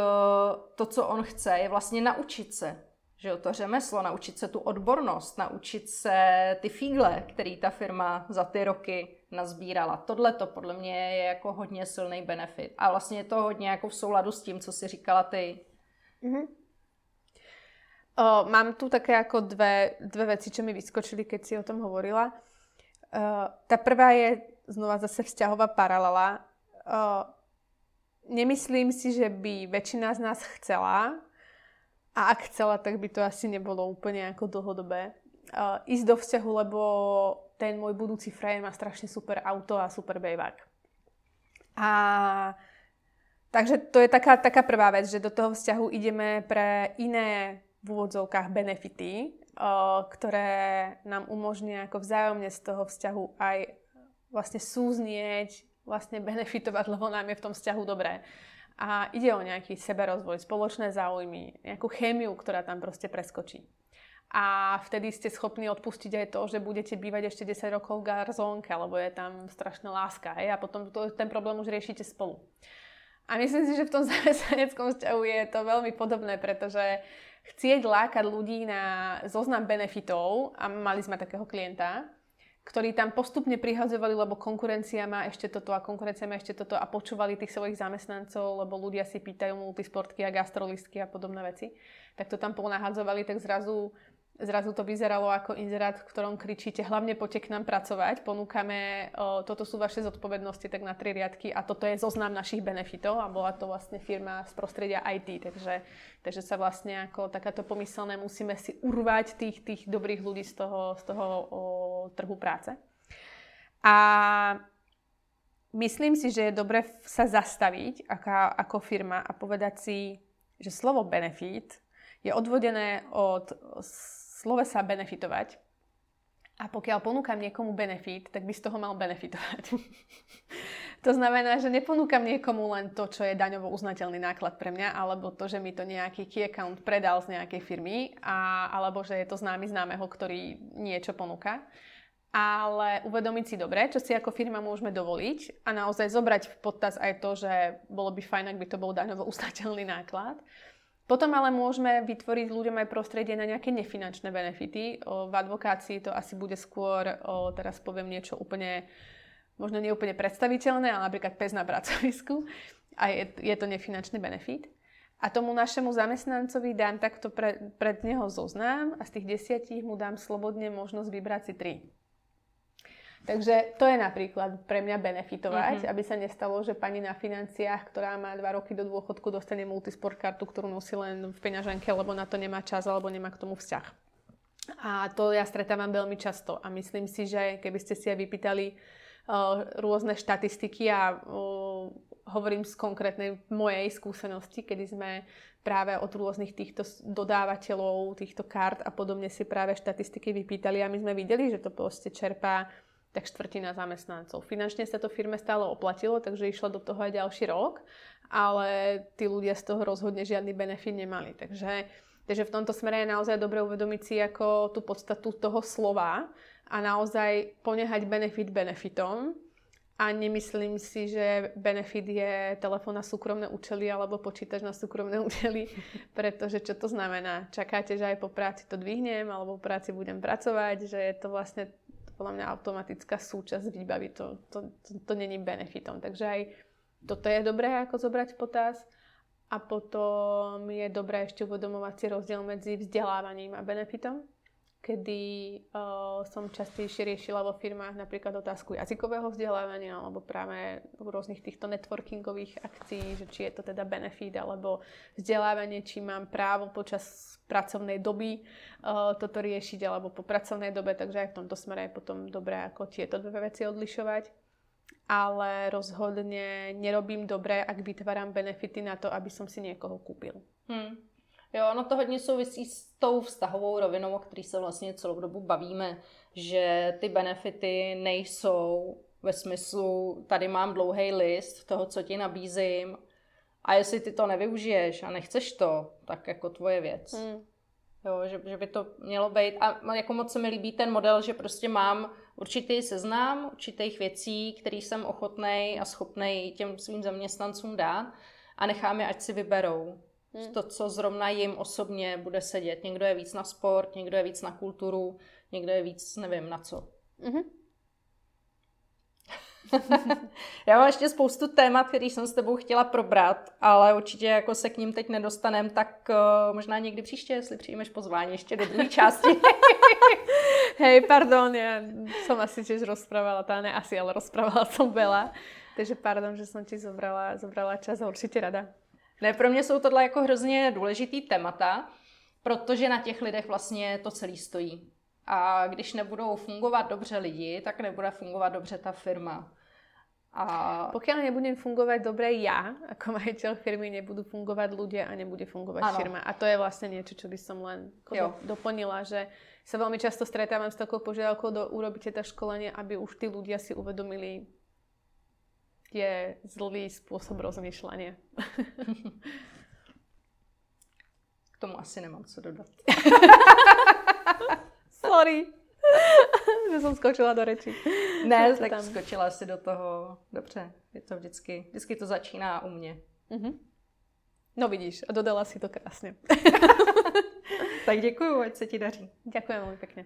S1: to, co on chce, je vlastně naučit se že to řemeslo, naučit se tu odbornost, naučit se ty fígle, který ta firma za ty roky nazbírala. Tohle to podle mě je jako hodně silný benefit. A vlastně je to hodně jako v souladu s tím, co si říkala ty. Mm-hmm.
S2: O, mám tu také jako dve, dve veci, čo mi vyskočili, keď si o tom hovorila. Tá prvá je znova zase vzťahová paralela. O, nemyslím si, že by väčšina z nás chcela, a ak chcela, tak by to asi nebolo úplne ako dlhodobé. Uh, ísť do vzťahu, lebo ten môj budúci frajer má strašne super auto a super bejvák. A takže to je taká, taká prvá vec, že do toho vzťahu ideme pre iné v úvodzovkách benefity, uh, ktoré nám umožnia ako vzájomne z toho vzťahu aj vlastne súznieť, vlastne benefitovať, lebo nám je v tom vzťahu dobré a ide o nejaký seberozvoj, spoločné záujmy, nejakú chémiu, ktorá tam proste preskočí. A vtedy ste schopní odpustiť aj to, že budete bývať ešte 10 rokov v garzónke, lebo je tam strašná láska. Hej? A potom to, ten problém už riešite spolu. A myslím si, že v tom zamestnaneckom vzťahu je to veľmi podobné, pretože chcieť lákať ľudí na zoznam benefitov, a mali sme takého klienta, ktorí tam postupne prihazovali, lebo konkurencia má ešte toto a konkurencia má ešte toto a počúvali tých svojich zamestnancov, lebo ľudia si pýtajú multisportky a gastrolistky a podobné veci, tak to tam ponahadzovali, tak zrazu Zrazu to vyzeralo ako inzerát, v ktorom kričíte, hlavne poďte k nám pracovať, ponúkame, o, toto sú vaše zodpovednosti, tak na tri riadky a toto je zoznam našich benefitov a bola to vlastne firma z prostredia IT, takže, takže sa vlastne ako takáto pomyselné musíme si urvať tých, tých dobrých ľudí z toho, z toho o, trhu práce. A myslím si, že je dobre sa zastaviť ako, ako firma a povedať si, že slovo benefit je odvodené od sa benefitovať. A pokiaľ ponúkam niekomu benefit, tak by z toho mal benefitovať. to znamená, že neponúkam niekomu len to, čo je daňovo uznateľný náklad pre mňa, alebo to, že mi to nejaký key account predal z nejakej firmy, a, alebo že je to známy známeho, ktorý niečo ponúka. Ale uvedomiť si dobre, čo si ako firma môžeme dovoliť a naozaj zobrať v podtaz aj to, že bolo by fajn, ak by to bol daňovo uznateľný náklad potom ale môžeme vytvoriť ľuďom aj prostredie na nejaké nefinančné benefity. O, v advokácii to asi bude skôr, o, teraz poviem niečo úplne, možno neúplne predstaviteľné, ale napríklad pes na pracovisku a je, je to nefinančný benefit. A tomu našemu zamestnancovi dám takto pre, pred neho zoznám a z tých desiatich mu dám slobodne možnosť vybrať si tri. Takže to je napríklad pre mňa benefitovať, mm-hmm. aby sa nestalo, že pani na financiách, ktorá má dva roky do dôchodku, dostane multisport kartu, ktorú nosí len v peňaženke, lebo na to nemá čas alebo nemá k tomu vzťah. A to ja stretávam veľmi často a myslím si, že keby ste si aj vypýtali uh, rôzne štatistiky a uh, hovorím z konkrétnej mojej skúsenosti, kedy sme práve od rôznych týchto dodávateľov, týchto kart a podobne si práve štatistiky vypýtali a my sme videli, že to proste čerpá tak štvrtina zamestnancov. Finančne sa to firme stále oplatilo, takže išla do toho aj ďalší rok, ale tí ľudia z toho rozhodne žiadny benefit nemali. Takže Takže v tomto smere je naozaj dobre uvedomiť si ako tú podstatu toho slova a naozaj ponehať benefit benefitom. A nemyslím si, že benefit je telefón na súkromné účely alebo počítač na súkromné účely, pretože čo to znamená? Čakáte, že aj po práci to dvihnem alebo po práci budem pracovať, že je to vlastne podľa mňa automatická súčasť výbavy. To, to, to, to není benefitom. Takže aj toto je dobré ako zobrať potaz. A potom je dobré ešte uvedomovať si rozdiel medzi vzdelávaním a benefitom, kedy uh, som častejšie riešila vo firmách napríklad otázku jazykového vzdelávania alebo práve rôznych týchto networkingových akcií, že či je to teda benefit alebo vzdelávanie, či mám právo počas pracovnej doby uh, toto riešiť alebo po pracovnej dobe, takže aj v tomto smere je potom dobré ako tieto dve veci odlišovať ale rozhodne nerobím dobre, ak vytváram benefity na to, aby som si někoho kúpil.
S1: Hmm. Jo, ono to hodně souvisí s tou vztahovou rovinou, o který se vlastně celou dobu bavíme, že ty benefity nejsou ve smyslu, tady mám dlouhý list toho, co ti nabízím a jestli ty to nevyužiješ a nechceš to, tak jako tvoje věc. Hmm. Jo, že, že by to mělo být. A jako moc se mi líbí ten model, že prostě mám určitý seznam určitých věcí, který jsem ochotný a schopný těm svým zaměstnancům dát a nechám je, ať si vyberou. Hmm. To, co zrovna jim osobně bude sedět. Někdo je víc na sport, někdo je víc na kulturu, někdo je víc, nevím, na co. Mm-hmm. Já mám ještě spoustu témat, který jsem s tebou chtěla probrat, ale určitě jako se k ním teď nedostanem, tak uh, možná někdy příště, jestli přijmeš pozvání ještě do druhé části.
S2: Hej, pardon, já jsem asi tiež rozprávala, tá ne asi, ale rozprávala som veľa. Takže pardon, že jsem ti zobrala, zobrala čas a určitě rada.
S1: Ne, pro mě jsou tohle jako hrozně důležitý témata, protože na těch lidech vlastně to celý stojí. A když nebudou fungovat dobře lidi, tak nebude fungovat dobře ta firma.
S2: A... Pokiaľ nebudem fungovať dobre ja, ako majiteľ firmy, nebudú fungovať ľudia a nebude fungovať ano. firma. A to je vlastne niečo, čo by som len do, doplnila, že sa veľmi často stretávam s takou požiadavkou, do urobíte to školenie, aby už tí ľudia si uvedomili, je zlý spôsob rozmýšľania.
S1: K tomu asi nemám co dodat.
S2: Sorry. že jsem skočila do reči.
S1: Ne, tak tam. skočila si do toho. Dobře, je to vždycky, vždycky to začíná u mě. Mm-hmm.
S2: No vidíš, a dodala si to krásně.
S1: tak děkuju, ať se ti daří.
S2: Děkuji velmi pěkně.